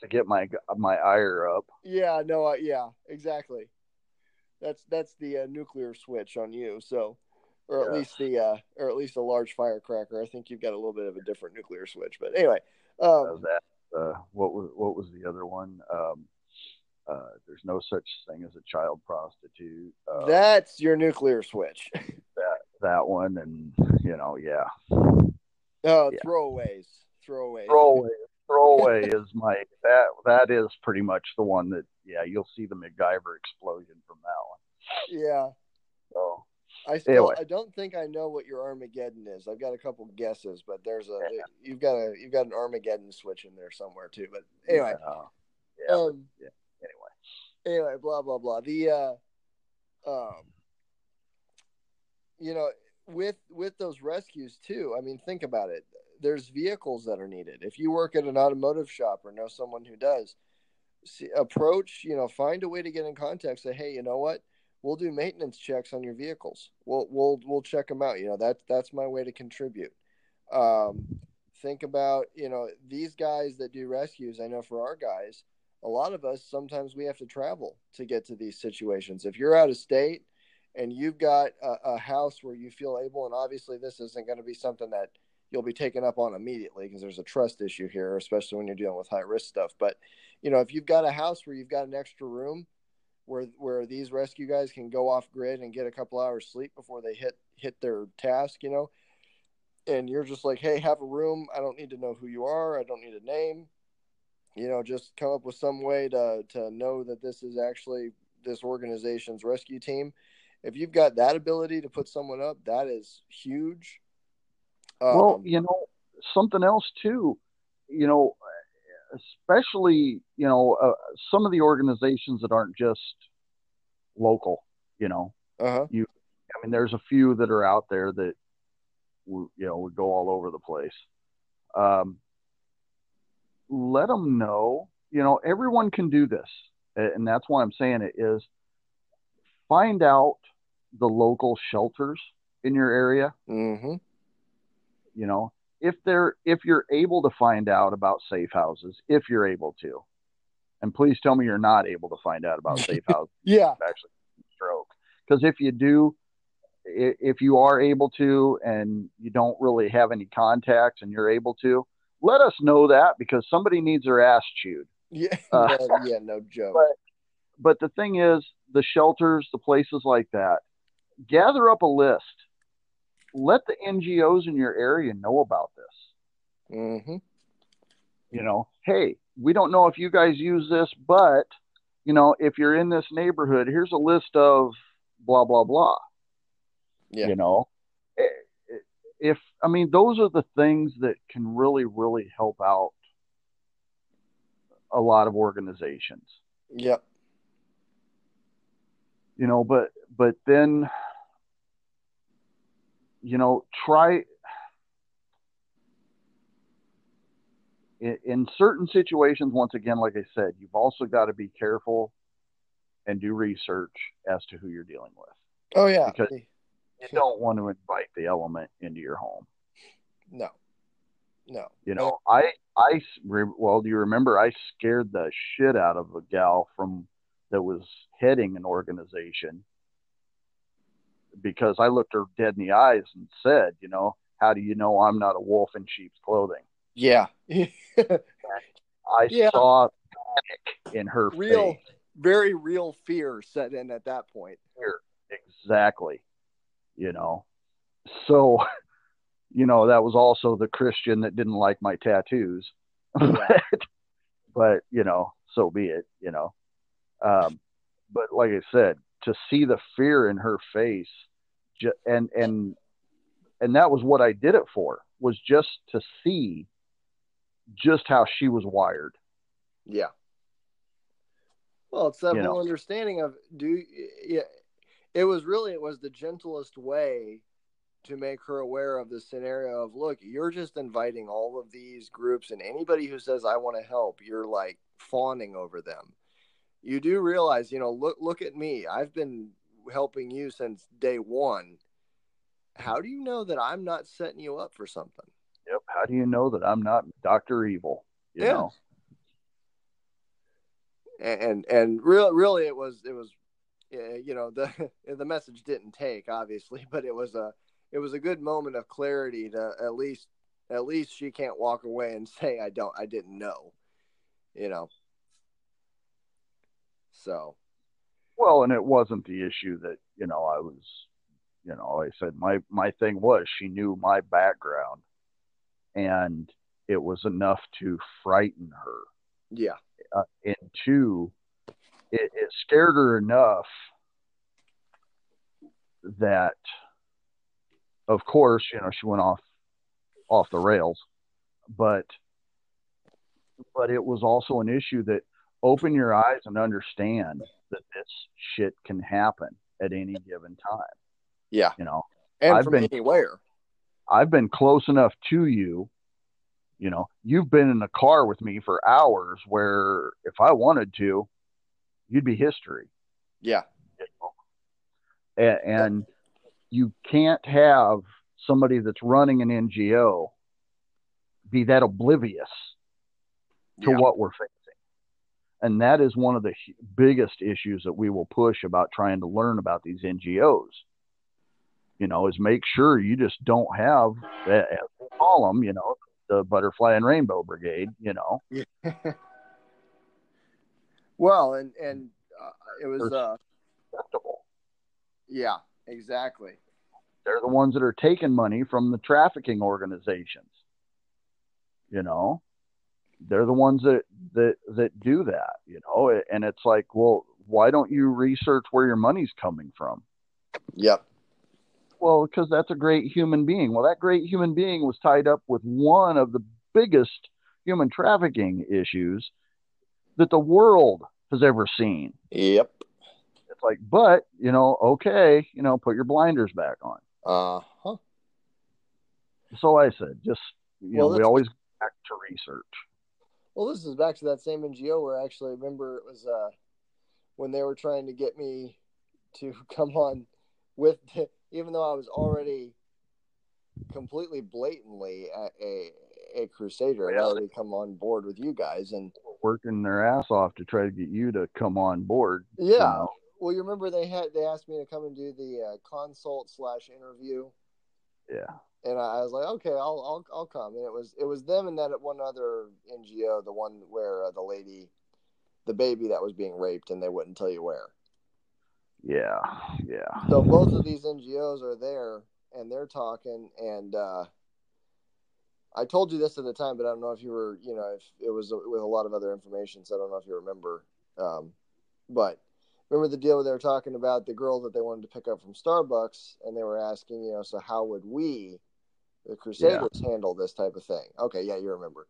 to get my my ire up. Yeah, no, uh, yeah, exactly. That's that's the uh, nuclear switch on you. So, or at least the uh, or at least a large firecracker. I think you've got a little bit of a different nuclear switch. But anyway, um, that uh, what was what was the other one? Um, uh, there's no such thing as a child prostitute. Uh, that's your nuclear switch. that that one, and you know, yeah. Oh, yeah. throwaways, throwaways. Throwaways throwaway is my that that is pretty much the one that yeah you'll see the MacGyver explosion from that one. Yeah. So. I still anyway. I don't think I know what your Armageddon is. I've got a couple guesses, but there's a yeah. you've got a you've got an Armageddon switch in there somewhere too. But anyway, uh, yeah. Um, yeah. Anyway, anyway, blah blah blah. The uh, um, you know, with with those rescues too. I mean, think about it. There's vehicles that are needed. If you work at an automotive shop or know someone who does, see, approach. You know, find a way to get in contact. Say, hey, you know what? We'll do maintenance checks on your vehicles. We'll we'll we'll check them out. You know that that's my way to contribute. Um, think about you know these guys that do rescues. I know for our guys, a lot of us sometimes we have to travel to get to these situations. If you're out of state and you've got a, a house where you feel able, and obviously this isn't going to be something that you'll be taken up on immediately because there's a trust issue here, especially when you're dealing with high risk stuff. But you know, if you've got a house where you've got an extra room where where these rescue guys can go off grid and get a couple hours sleep before they hit hit their task, you know. And you're just like, hey, have a room. I don't need to know who you are. I don't need a name. You know, just come up with some way to to know that this is actually this organization's rescue team. If you've got that ability to put someone up, that is huge. Um, well, you know, something else too. You know, especially you know uh, some of the organizations that aren't just local you know uh-huh. you i mean there's a few that are out there that you know would go all over the place um, let them know you know everyone can do this and that's why i'm saying it is find out the local shelters in your area mm-hmm. you know if they're if you're able to find out about safe houses, if you're able to, and please tell me you're not able to find out about safe houses. yeah, actually stroke. Because if you do, if you are able to, and you don't really have any contacts, and you're able to, let us know that because somebody needs their ass chewed. Yeah, uh, yeah, no joke. But, but the thing is, the shelters, the places like that, gather up a list let the NGOs in your area know about this. Mm-hmm. You know, hey, we don't know if you guys use this, but you know, if you're in this neighborhood, here's a list of blah blah blah. Yeah. You know, eh, eh, if I mean, those are the things that can really, really help out a lot of organizations. Yep. You know, but but then you know, try in, in certain situations. Once again, like I said, you've also got to be careful and do research as to who you're dealing with. Oh yeah, because you don't want to invite the element into your home. No, no. You know, I I well, do you remember I scared the shit out of a gal from that was heading an organization because I looked her dead in the eyes and said, you know, how do you know I'm not a wolf in sheep's clothing? Yeah. I yeah. saw panic in her real, face. Very real fear set in at that point. Fear. Exactly. You know, so, you know, that was also the Christian that didn't like my tattoos. but, but, you know, so be it, you know. Um, but like I said, to see the fear in her face and and and that was what I did it for was just to see just how she was wired. Yeah. Well, it's that you whole know. understanding of do yeah. It was really it was the gentlest way to make her aware of the scenario of look, you're just inviting all of these groups and anybody who says I want to help, you're like fawning over them you do realize, you know, look look at me. I've been helping you since day one. How do you know that I'm not setting you up for something? Yep. How do you know that I'm not Doctor Evil? You yeah. know. And and real really it was it was eh, you know the the message didn't take obviously, but it was a it was a good moment of clarity to at least at least she can't walk away and say I don't I didn't know. You know. So, well, and it wasn't the issue that you know I was, you know, I said my my thing was she knew my background, and it was enough to frighten her. Yeah. Uh, and two, it, it scared her enough that, of course, you know, she went off off the rails, but but it was also an issue that open your eyes and understand that this shit can happen at any given time. Yeah, You know, and I've from been- anywhere. I've been close enough to you. You know, you've been in the car with me for hours where if I wanted to, you'd be history. Yeah, And, and you can't have somebody that's running an NGO be that oblivious to yeah, what we're facing. And that is one of the biggest issues that we will push about trying to learn about these NGOs. You know, is make sure you just don't have, as we call them, you know, the Butterfly and Rainbow Brigade, you know. Yeah. Well, and and uh, it was uh, acceptable. yeah, exactly. They're the ones that are taking money from the trafficking organizations. You know, they're the ones that that that do that. You know, and it's like, well, why don't you research where your money's coming from? Yep. Well, because that's a great human being. Well, that great human being was tied up with one of the biggest human trafficking issues that the world has ever seen. Yep. It's like, but, you know, okay, you know, put your blinders back on. Uh huh. So I said, just, you Well, know, we always back to research. Well, this is back to that same NGO where actually I remember it was uh, when they were trying to get me to come on with, even though I was already completely blatantly a, a, a crusader and Yeah. already come on board with you guys. And Working their ass off to try to get you to come on board. yeah, know. well, you remember they had they asked me to come and do the uh, consult slash interview. Yeah. And I, was like, okay, I'll, I'll I'll come. And it was it was them and that one other NGO, the one where uh, the lady, the baby that was being raped, and they wouldn't tell you where. Yeah. Yeah. So both of these NGOs are there, and they're talking. And uh, I told you this at the time, but I don't know if you were, you know, if it was with a lot of other information. So I don't know if you remember. Um, but remember the deal where they were talking about the girl that they wanted to pick up from Starbucks, and they were asking, you know, so how would we, the Crusaders, handle this type of thing? Okay, yeah, you remember.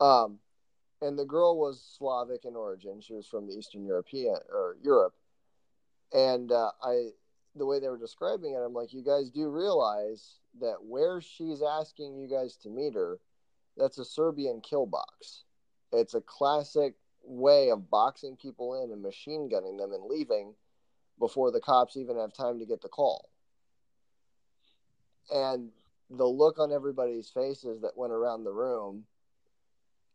Um, and the girl was Slavic in origin; she was from the Eastern European or Europe, and uh, I, the way they were describing it, I'm like, you guys do realize that where she's asking you guys to meet her, that's a Serbian kill box. It's a classic way of boxing people in and machine gunning them and leaving before the cops even have time to get the call. And the look on everybody's faces that went around the room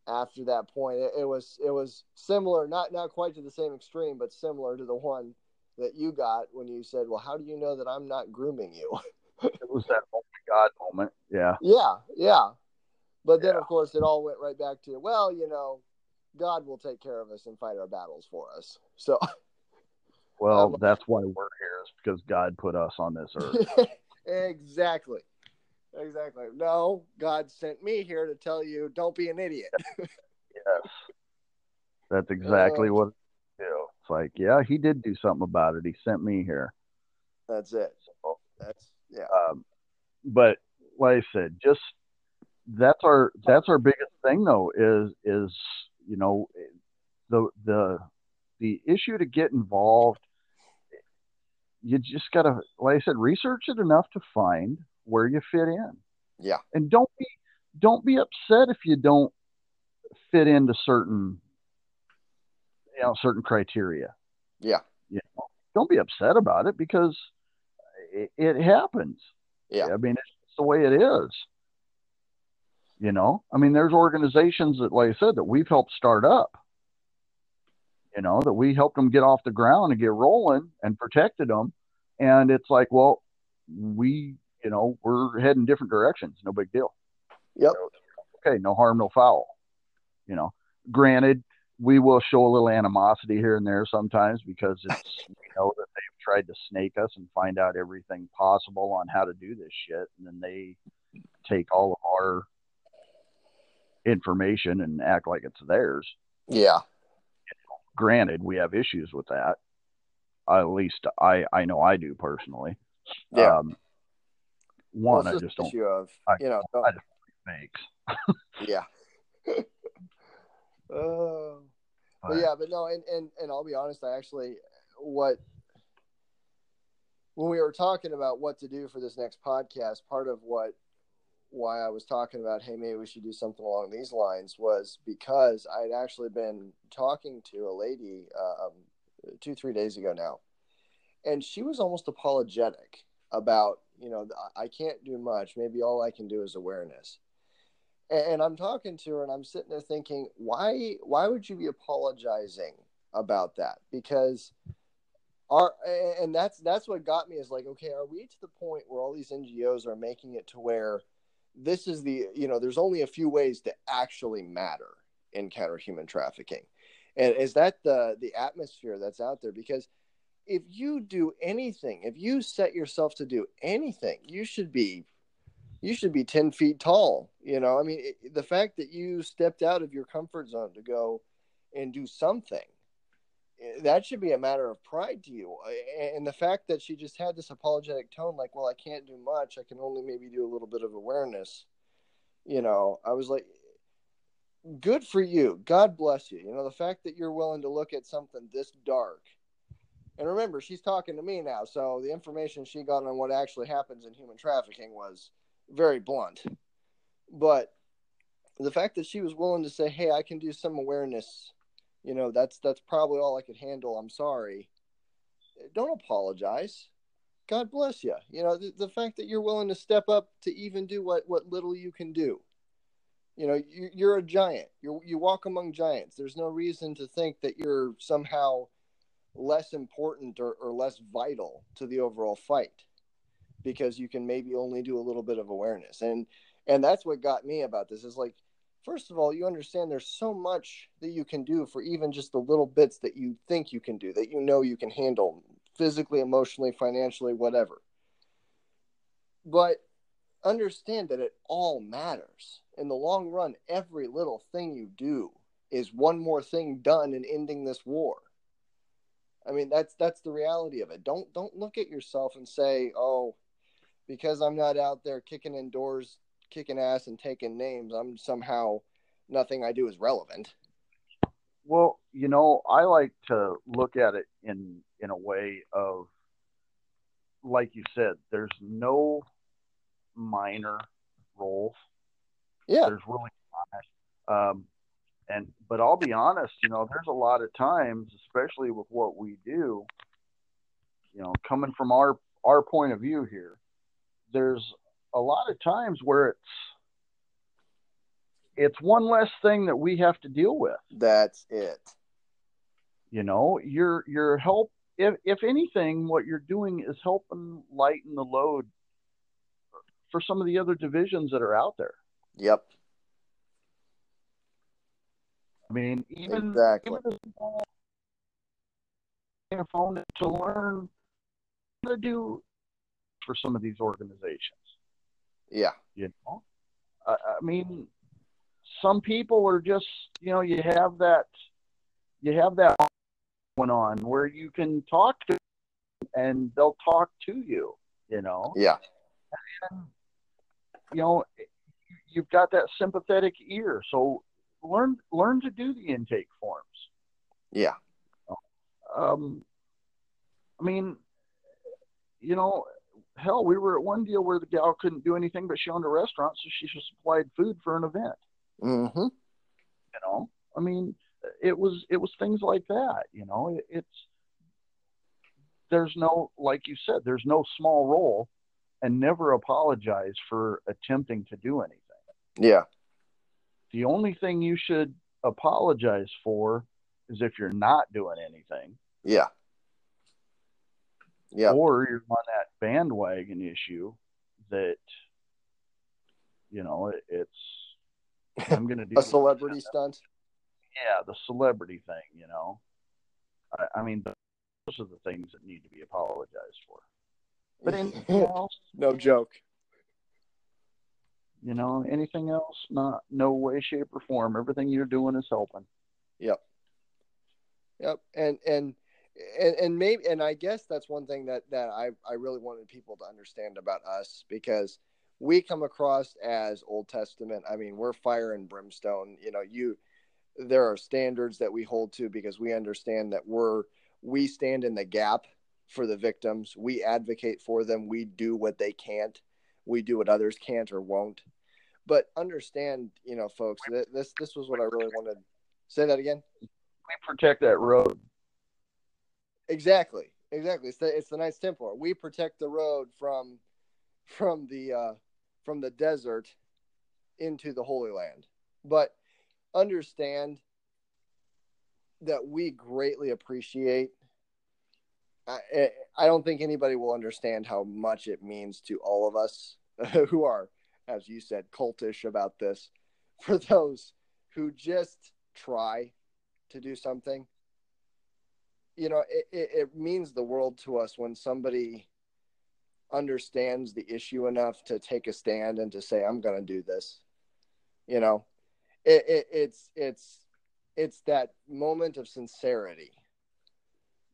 after that point, it, it was it was similar, not not quite to the same extreme, but similar to the one that you got when you said, "Well, how do you know that I'm not grooming you?" It was that oh my God moment. Yeah. yeah, yeah. But then, Yeah. of course, it all went right back to, well, you know, God will take care of us and fight our battles for us. So, Well, Um, that's why we're here is because God put us on this earth. exactly, exactly. No, God sent me here to tell you, don't be an idiot. yes. That's exactly Uh, what it do. It's like, yeah, he did do something about it. He sent me here. That's it. So, That's yeah, um, but like I said, just that's our that's our biggest thing though is is you know the the the issue to get involved. You just gotta, like I said, research it enough to find where you fit in, yeah, and don't be don't be upset if you don't fit into certain you know certain criteria. yeah, Don't be upset about it because it, it happens. yeah, I mean, it's the way it is. You know, I mean, there's organizations that, like I said, that we've helped start up. You know, that we helped them get off the ground and get rolling and protected them. And it's like, well, we, you know, we're heading different directions. No big deal. yep, Okay, no harm, no foul. You know, granted, we will show a little animosity here and there sometimes because it's we know that they've tried to snake us and find out everything possible on how to do this shit, and then they take all of our information and act like it's theirs. yeah, Granted, we have issues with that. At least I I know I do personally. Yeah. Um, one, Well, I just don't of I- you know. I just fakes. yeah. Oh. But But, yeah, but no, and, and and I'll be honest, I actually what when we were talking about what to do for this next podcast, part of what why I was talking about, hey, maybe we should do something along these lines was because I'd actually been talking to a lady um, two, three days ago now, and she was almost apologetic about, you know, I can't do much. Maybe all I can do is awareness and I'm talking to her and I'm sitting there thinking, why why would you be apologizing about that? Because our and that's that's what got me is like, okay, are we to the point where all these NGOs are making it to where this is the you know, there's only a few ways to actually matter in counter human trafficking. And is that the the atmosphere that's out there? Because if you do anything, if you set yourself to do anything, you should be you should be 10 feet tall you know? I mean it, the fact that you stepped out of your comfort zone to go and do something eh, that should be a matter of pride to you. And the fact that she just had this apologetic tone like well i can't do much. I can only maybe do a little bit of awareness you know? I was like good for you. God bless you. You know the fact that you're willing to look at something this dark and remember she's talking to me now so the information she got on what actually happens in human trafficking was very blunt. But the fact that she was willing to say, "Hey, I can do some awareness," you know, that's that's probably all I could handle. I'm sorry. Don't apologize. God bless you. You know, the, the fact that you're willing to step up to even do what what little you can do. You know, you, you're a giant. You you walk among giants. There's no reason to think that you're somehow less important or, or less vital to the overall fight because you can maybe only do a little bit of awareness. And and that's what got me about this is like first of all you understand there's so much that you can do for even just the little bits that you think you can do that you know you can handle physically emotionally financially whatever. But understand that it all matters. In the long run every little thing you do is one more thing done in ending this war i mean that's that's the reality of it don't don't look at yourself and say oh because I'm not out there kicking in doors, kicking ass, and taking names, I'm somehow nothing I do is relevant. Well, you know, I like to look at it in in a way of, like you said, there's no minor roles. Yeah, There's really not. Um, and but I'll be honest, you know, there's a lot of times, especially with what we do, you know, coming from our our point of view here, there's a lot of times where it's it's one less thing that we have to deal with. that's it. You know, you're you're help if if anything, what you're doing is helping lighten the load for some of the other divisions that are out there. Yep, I mean, even exactly. even phone to learn to do for some of these organizations. Yeah, You know, I, I mean, some people are just you know you have that you have that going on where you can talk to and they'll talk to you. You know, yeah, you know, you've got that sympathetic ear, so learn learn to do the intake forms. yeah, Um, I mean, you know, hell, we were at one deal where the gal couldn't do anything, but she owned a restaurant, so she just supplied food for an event. mm-hmm. You know, I mean, it was it was things like that. You know, it, it's there's no like you said, there's no small role, and never apologize for attempting to do anything. yeah, The only thing you should apologize for is if you're not doing anything. yeah, yeah, or you're on that bandwagon issue that you know it, it's I'm going to do a celebrity stunt. Yeah, the celebrity thing. You know, I, I mean, those are the things that need to be apologized for. But anything else, no joke. You know, anything else, not no way, shape, or form. Everything you're doing is helping. Yep. Yep. And and and, and maybe and I guess that's one thing that that I I really wanted people to understand about us because we come across as Old Testament. I mean, we're fire and brimstone. You know, you there are standards that we hold to because we understand that we're we stand in the gap for the victims. We advocate for them. We do what they can't. We do what others can't or won't. But understand, you know, folks, this this was what I really wanted. Say that again. We protect that road. Exactly. Exactly. It's the, it's the Knights Templar. We protect the road from from the uh, from the desert into the Holy Land. But understand that we greatly appreciate. I, eh, I don't think anybody will understand how much it means to all of us who are, as you said, cultish about this. For those who just try to do something, you know, it, it, it means the world to us when somebody understands the issue enough to take a stand and to say, "I'm going to do this." You know, it, it, it's it's it's that moment of sincerity.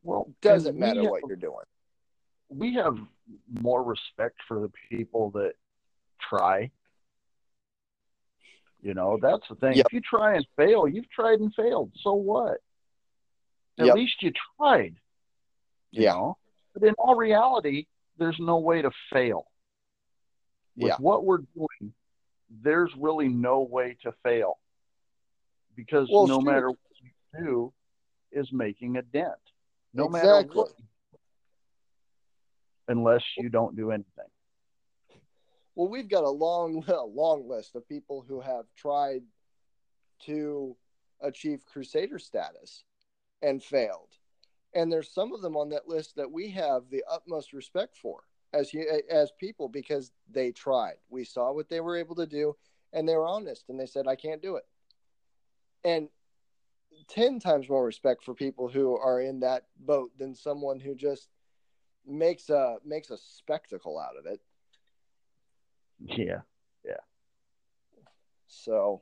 Well, doesn't matter have, what you're doing. We have more respect for the people that try. You know, that's the thing. Yep. If you try and fail, you've tried and failed. So what? At yep. least you tried. You yeah. Know? But in all reality, there's no way to fail. With yeah. what we're doing, there's really no way to fail because well, no matter what you do is making a dent. No exactly. matter what, unless you don't do anything. Well, we've got a long, a long list of people who have tried to achieve crusader status and failed. And there's some of them on that list that we have the utmost respect for as as people because they tried. We saw what they were able to do and they were honest and they said I can't do it and 10 times more respect for people who are in that boat than someone who just makes a makes a spectacle out of it. Yeah. Yeah. So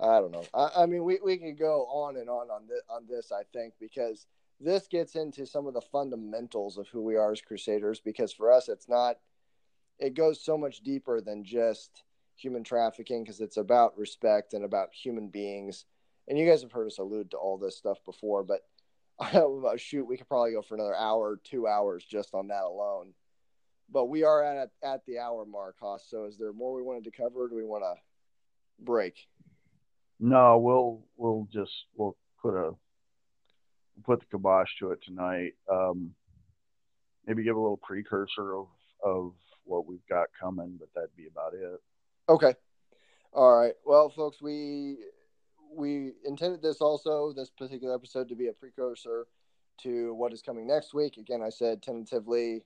i don't know. I, I mean we, we could go on and on on this on this i think because this gets into some of the fundamentals of who we are as crusaders because for us it's not it goes so much deeper than just human trafficking because it's about respect and about human beings. And you guys have heard us allude to all this stuff before, but shoot, we could probably go for another hour, two hours just on that alone. But we are at at the hour mark, Hoss. So is there more we wanted to cover? do we want to break? No, we'll we'll just we'll put a put the kibosh to it tonight. Um, maybe give a little precursor of of what we've got coming, but that'd be about it. Okay. All right. Well, folks, we we intended this also this particular episode to be a precursor to what is coming next week. Again, I said tentatively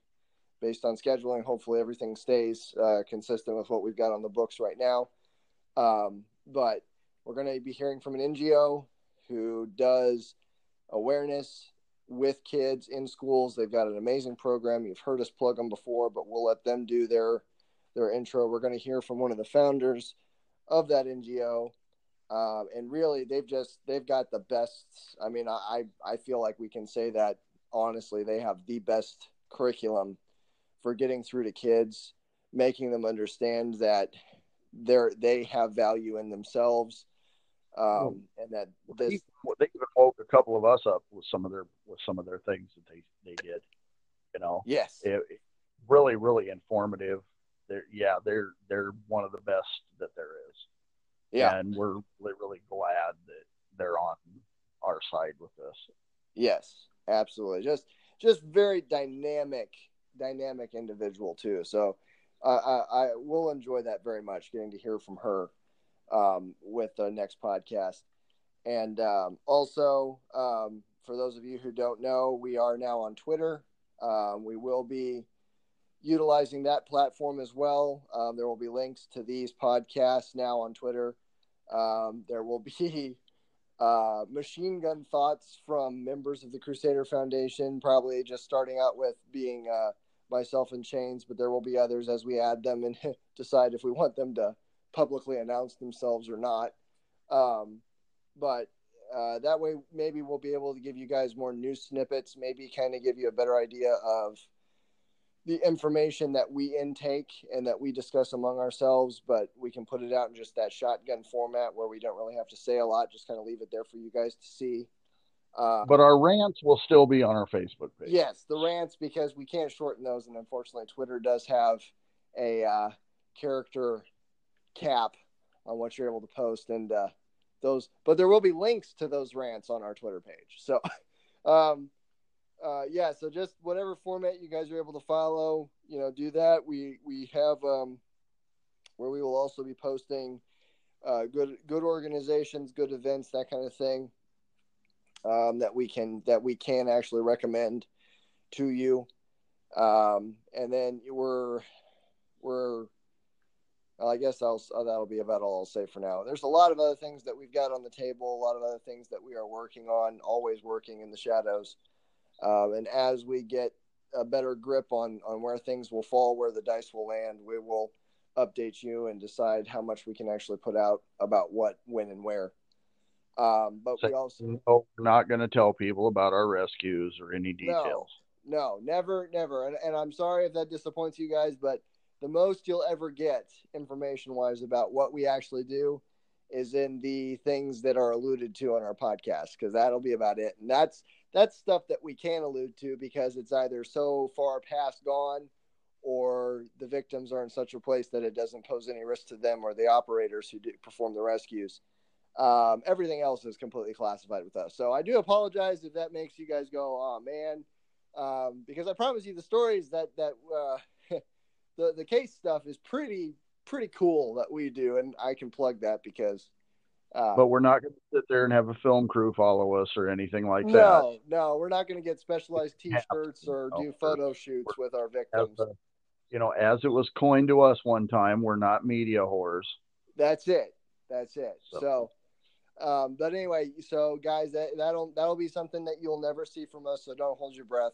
based on scheduling. Hopefully, everything stays uh, consistent with what we've got on the books right now. Um, but we're going to be hearing from an NGO who does awareness with kids in schools. They've got an amazing program. You've heard us plug them before, but we'll let them do their their intro. We're going to hear from one of the founders of that NGO. Um, and really, they've just they've got the best. I mean, I I feel like we can say that honestly, they have the best curriculum for getting through to kids, making them understand that they're they have value in themselves, um, and that this they even woke a couple of us up with some of their with some of their things that they they did. You know, yes, it, it really really informative they're yeah they're they're one of the best that there is. Yeah, and we're really really glad that they're on our side with this. Yes, absolutely. Just just very dynamic dynamic individual too. So uh, I, I will enjoy that very much getting to hear from her um, with the next podcast. And um, also, um, for those of you who don't know, we are now on Twitter. Um, we will be utilizing that platform as well. Um, there will be links to these podcasts now on Twitter. Um, there will be uh, machine gun thoughts from members of the Crusader Foundation, probably just starting out with being uh, myself and James, but there will be others as we add them and decide if we want them to publicly announce themselves or not. Um, but uh, that way, maybe we'll be able to give you guys more news snippets, maybe kind of give you a better idea of the information that we intake and that we discuss among ourselves, but we can put it out in just that shotgun format where we don't really have to say a lot, just kind of leave it there for you guys to see. Uh, but our rants will still be on our Facebook page. Yes, the rants because we can't shorten those, and unfortunately, Twitter does have a uh, character cap on what you're able to post, and uh, those. But there will be links to those rants on our Twitter page. So, um, uh, yeah, so just whatever format you guys are able to follow, you know, do that. We we have um, where we will also be posting uh, good good organizations, good events, that kind of thing um, that we can that we can actually recommend to you. Um, and then we're we're I guess I'll, that'll be about all I'll say for now. There's a lot of other things that we've got on the table, a lot of other things that we are working on, always working in the shadows. Um, and as we get a better grip on on where things will fall, where the dice will land, we will update you and decide how much we can actually put out about what, when, and where. Um, but so, we also oh, we're not going to tell people about our rescues or any details. No, no never, never. And, and I'm sorry if that disappoints you guys, but the most you'll ever get information wise about what we actually do is in the things that are alluded to on our podcast because that'll be about it. And that's that's stuff that we can allude to because it's either so far past gone or the victims are in such a place that it doesn't pose any risk to them or the operators who do perform the rescues. Um, everything else is completely classified with us. So I do apologize if that makes you guys go, "Oh man," um, because I promise you the stories that that uh, the the case stuff is pretty pretty cool that we do, and I can plug that because. Uh, but we're not going to sit there and have a film crew follow us or anything like that. No, no, we're not going to get specialized T-shirts or do photo shoots with our victims. A, you know, as it was coined to us one time, we're not media whores. That's it. That's it. So, so um, but anyway, so guys, that that'll that'll be something that you'll never see from us. So don't hold your breath.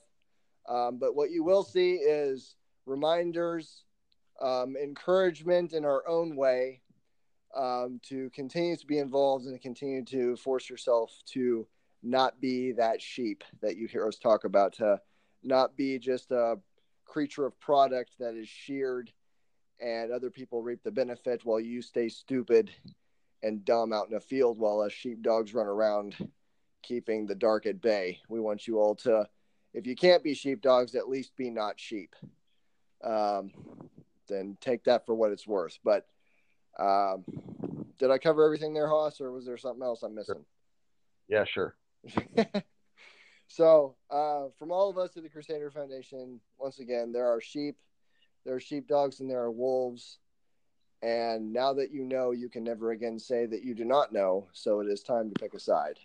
Um, but what you will see is reminders, um, encouragement in our own way um, to continue to be involved and continue to force yourself to not be that sheep that you hear us talk about, to not be just a creature of product that is sheared and other people reap the benefit while you stay stupid and dumb out in a field while us sheepdogs run around keeping the dark at bay. We want you all to, if you can't be sheepdogs, at least be not sheep. Um, then take that for what it's worth. But um, did I cover everything there, Hoss, or was there something else I'm missing? Yeah, sure. so, uh, from all of us at the Crusader Foundation, once again, there are sheep, there are sheepdogs, and there are wolves. And now that you know, you can never again say that you do not know. So it is time to pick a side.